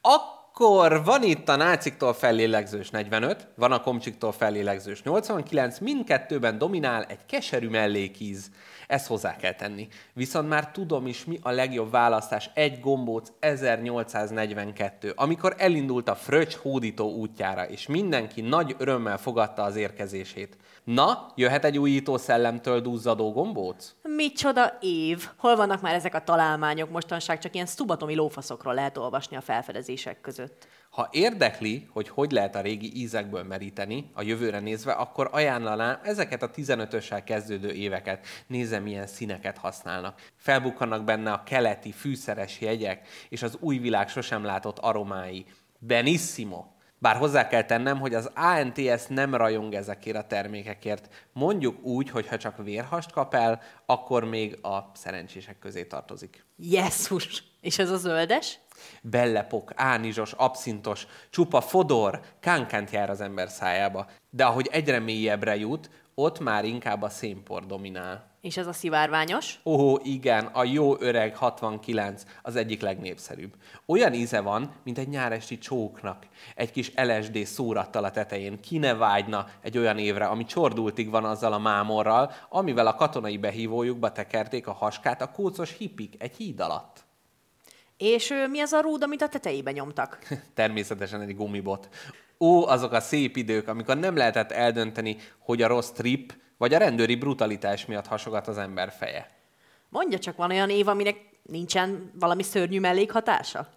Ak- Akkor van itt a náciktól fellélegzős 45, van a komcsiktól fellélegzős 89, mindkettőben dominál egy keserű mellékíz. Ezt hozzá kell tenni. Viszont már tudom is, mi a legjobb választás. Egy gombóc 1842, amikor elindult a Fröccs hódító útjára, és mindenki nagy örömmel fogadta az érkezését. Na, jöhet egy újító szellemtől duzzadó gombóc? Micsoda év! Hol vannak már ezek a találmányok mostanság? Csak ilyen szubatomi lófaszokról lehet olvasni a felfedezések között. Ha érdekli, hogy hogy lehet a régi ízekből meríteni, a jövőre nézve, akkor ajánlanám ezeket a 15-össel kezdődő éveket. Nézem, milyen színeket használnak. Felbukkannak benne a keleti, fűszeres jegyek, és az új világ sosem látott aromái. Benissimo! Bár hozzá kell tennem, hogy az ANTS nem rajong ezekért a termékekért. Mondjuk úgy, hogy ha csak vérhast kap el, akkor még a szerencsések közé tartozik. Jesszus! És ez a zöldes? Bellepok, ánizsos, abszintos, csupa fodor, kánkent jár az ember szájába. De ahogy egyre mélyebbre jut, ott már inkább a szénpor dominál. És ez a szivárványos? Ó, igen, a jó öreg 69 az egyik legnépszerűbb. Olyan íze van, mint egy nyáresti csóknak. Egy kis LSD szórattal a tetején. Ki ne vágyna egy olyan évre, ami csordultig van azzal a mámorral, amivel a katonai behívójukba tekerték a haskát a kócos hippik egy híd alatt. És mi az a rúd, amit a tetejébe nyomtak? *laughs* Természetesen egy gumibot. Ó, azok a szép idők, amikor nem lehetett eldönteni, hogy a rossz trip vagy a rendőri brutalitás miatt hasogat az ember feje. Mondja csak, van olyan év, aminek nincsen valami szörnyű mellékhatása?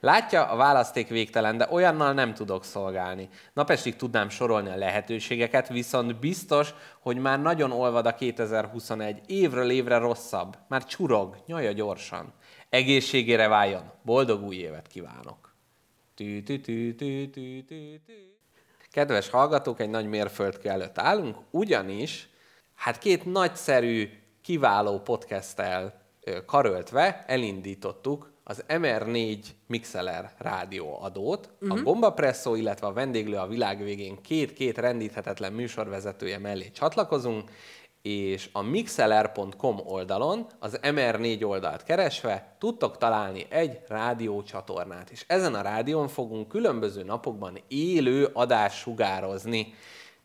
Látja, a választék végtelen, de olyannal nem tudok szolgálni. Napestig tudnám sorolni a lehetőségeket, viszont biztos, hogy már nagyon olvad a 2021, évről évre rosszabb. Már csurog, nyalja gyorsan. Egészségére váljon, boldog új évet kívánok! Tű, tű, tű, tű, tű, tű, tű. Kedves hallgatók, egy nagy mérföldkő előtt állunk, ugyanis hát két nagyszerű, kiváló podcasttel karöltve elindítottuk az MR4 Mixeler rádióadót, uh-huh. a Bombapresszó, illetve a vendéglő a világ végén két-két rendíthetetlen műsorvezetője mellé csatlakozunk, és a mixeler.com oldalon az MR4 oldalt keresve tudtok találni egy rádiócsatornát, és ezen a rádión fogunk különböző napokban élő adást sugározni.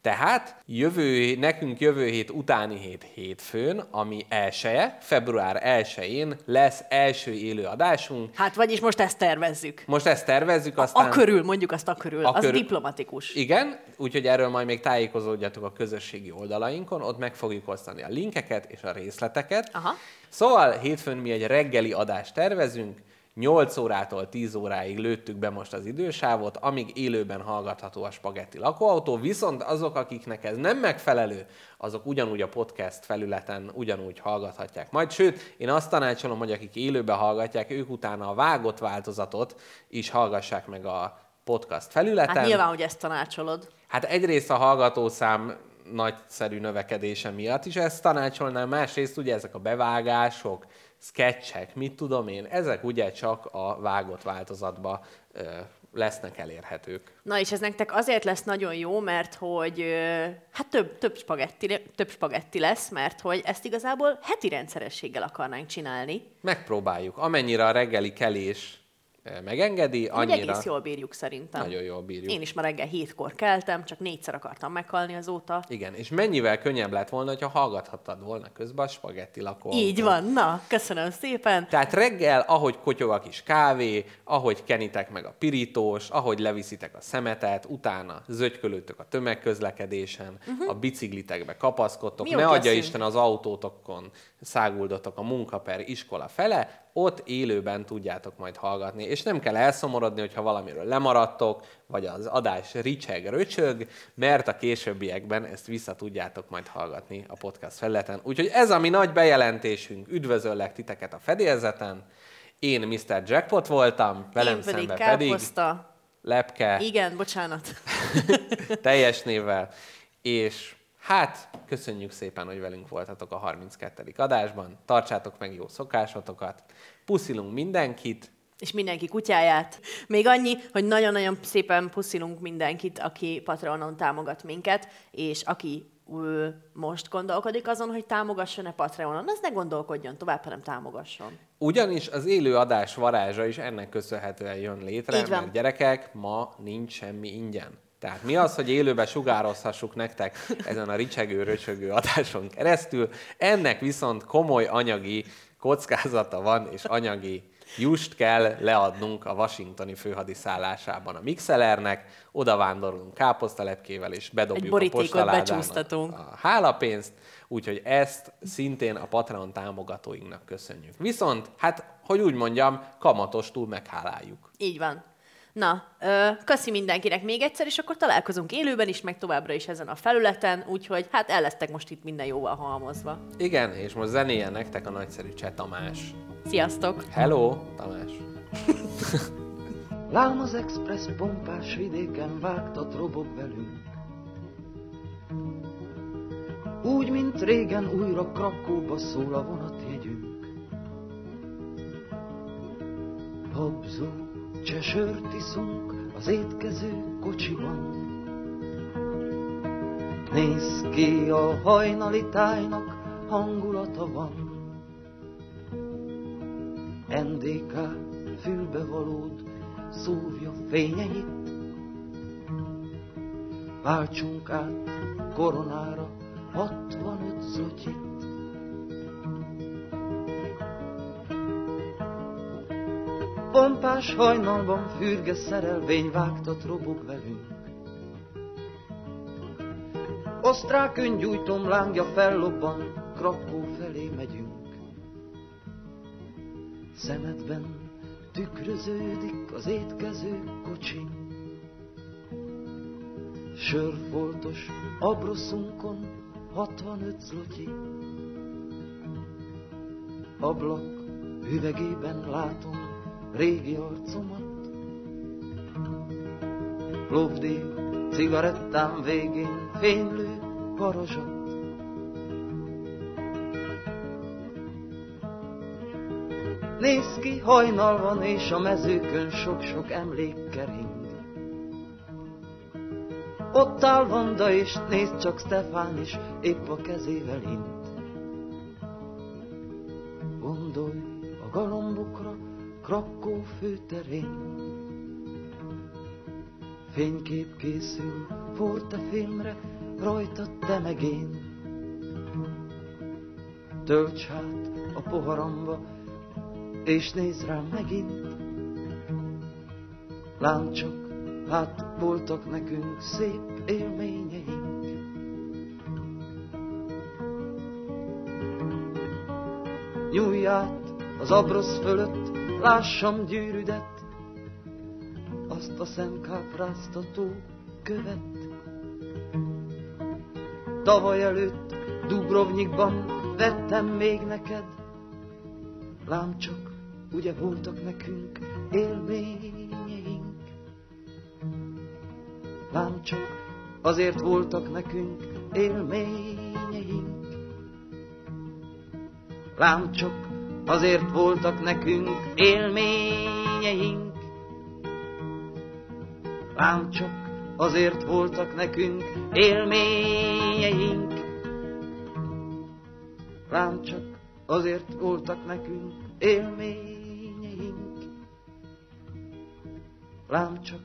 Tehát jövő, nekünk jövő hét utáni hét hétfőn, ami elsője, február 1-én lesz első élő adásunk. Hát vagyis most ezt tervezzük. Most ezt tervezzük, A aztán... körül, mondjuk azt a körül. A Az körül. diplomatikus. Igen, úgyhogy erről majd még tájékozódjatok a közösségi oldalainkon, ott meg fogjuk osztani a linkeket és a részleteket. Aha. Szóval hétfőn mi egy reggeli adást tervezünk, 8 órától 10 óráig lőttük be most az idősávot, amíg élőben hallgatható a spagetti lakóautó, viszont azok, akiknek ez nem megfelelő, azok ugyanúgy a podcast felületen ugyanúgy hallgathatják. Majd sőt, én azt tanácsolom, hogy akik élőben hallgatják, ők utána a vágott változatot is hallgassák meg a podcast felületen. Hát nyilván, hogy ezt tanácsolod. Hát egyrészt a hallgatószám nagyszerű növekedése miatt is ezt tanácsolnám, másrészt ugye ezek a bevágások, sketchek, mit tudom én, ezek ugye csak a vágott változatba lesznek elérhetők. Na és ez nektek azért lesz nagyon jó, mert hogy hát több, több, spagetti, több spagetti lesz, mert hogy ezt igazából heti rendszerességgel akarnánk csinálni. Megpróbáljuk. Amennyire a reggeli kelés megengedi, Úgy annyira egész jól bírjuk szerintem. nagyon jól bírjuk. Én is ma reggel hétkor keltem, csak négyszer akartam meghalni azóta. Igen, és mennyivel könnyebb lett volna, hogyha hallgathattad volna közben a spagetti lakóautót. Így van, na, köszönöm szépen. Tehát reggel, ahogy kotyog a kis kávé, ahogy kenitek meg a pirítós, ahogy leviszitek a szemetet, utána zögykölődtök a tömegközlekedésen, uh-huh. a biciklitekbe kapaszkodtok, Mi ne adja leszünk. Isten az autótokon száguldotok a munka per iskola fele, ott élőben tudjátok majd hallgatni, és nem kell elszomorodni, hogyha valamiről lemaradtok, vagy az adás ricseg, röcsög, mert a későbbiekben ezt vissza tudjátok majd hallgatni a podcast felületen. Úgyhogy ez a mi nagy bejelentésünk. Üdvözöllek titeket a fedélzeten. Én Mr. Jackpot voltam, velem Én pedig szembe pedig káposzta. Lepke, Igen, bocsánat. *laughs* teljes névvel, és hát köszönjük szépen, hogy velünk voltatok a 32. adásban. Tartsátok meg jó szokásotokat, puszilunk mindenkit, és mindenki kutyáját. Még annyi, hogy nagyon-nagyon szépen puszilunk mindenkit, aki Patreonon támogat minket, és aki most gondolkodik azon, hogy támogasson-e Patreonon, az ne gondolkodjon tovább, hanem támogasson. Ugyanis az élő adás varázsa is ennek köszönhetően jön létre, mert gyerekek, ma nincs semmi ingyen. Tehát mi az, hogy élőben sugározhassuk nektek ezen a ricsegő, röcsögő adáson keresztül, ennek viszont komoly anyagi kockázata van, és anyagi just kell leadnunk a washingtoni főhadiszállásában a Mixelernek, oda vándorolunk káposztalepkével, és bedobjuk Egy a borítékot becsúsztatunk. a hálapénzt, úgyhogy ezt szintén a Patreon támogatóinknak köszönjük. Viszont, hát, hogy úgy mondjam, kamatostul megháláljuk. Így van. Na, ö, köszi mindenkinek még egyszer, és akkor találkozunk élőben is, meg továbbra is ezen a felületen, úgyhogy hát el lesztek most itt minden jóval halmozva. Igen, és most zenéje nektek a nagyszerű Cseh Tamás. Sziasztok! Hello, Tamás! Lám az express pompás vidéken vágtat robog velünk. Úgy, mint régen újra Krakóba szól a vonatjegyünk. Habzó, csesört iszunk az étkező kocsiban. Néz ki a hajnali tájnak, hangulata van. NDK fülbevalód szúrja fényeit. Váltsunk át koronára 65 zlotyit. Pompás hajnalban fürge szerelvény vágtat robog velünk. Osztrák öngyújtom lángja fellobban, Krakó felé megyünk. Szemedben tükröződik az étkező kocsi. Sörfoltos abroszunkon 65 zlotyi. Ablak üvegében látom régi arcomat. Lovdi cigarettám végén fénylő parazsat. Néz ki, hajnal van, és a mezőkön sok-sok emlék kering. Ott áll Vanda, és nézd csak Stefán is, épp a kezével int. Főterén. Fénykép készül, Forte filmre, rajta te meg én. Tölts hát a poharamba, és nézz rám megint. Lám csak, hát voltak nekünk szép élményeink. Nyújj át az abrosz fölött, lássam gyűrűdet, azt a szemkápráztató követ. Tavaly előtt Dubrovnikban vettem még neked, Lám csak, ugye voltak nekünk élményeink. Lám csak, azért voltak nekünk élményeink. Lám csak, azért voltak nekünk élményeink. Lám csak, azért voltak nekünk élményeink. Lám csak, azért voltak nekünk élményeink. Lám csak,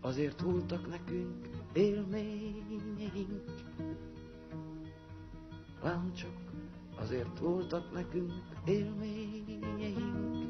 azért voltak nekünk élményeink. Lám csak, azért voltak nekünk Vermelhinho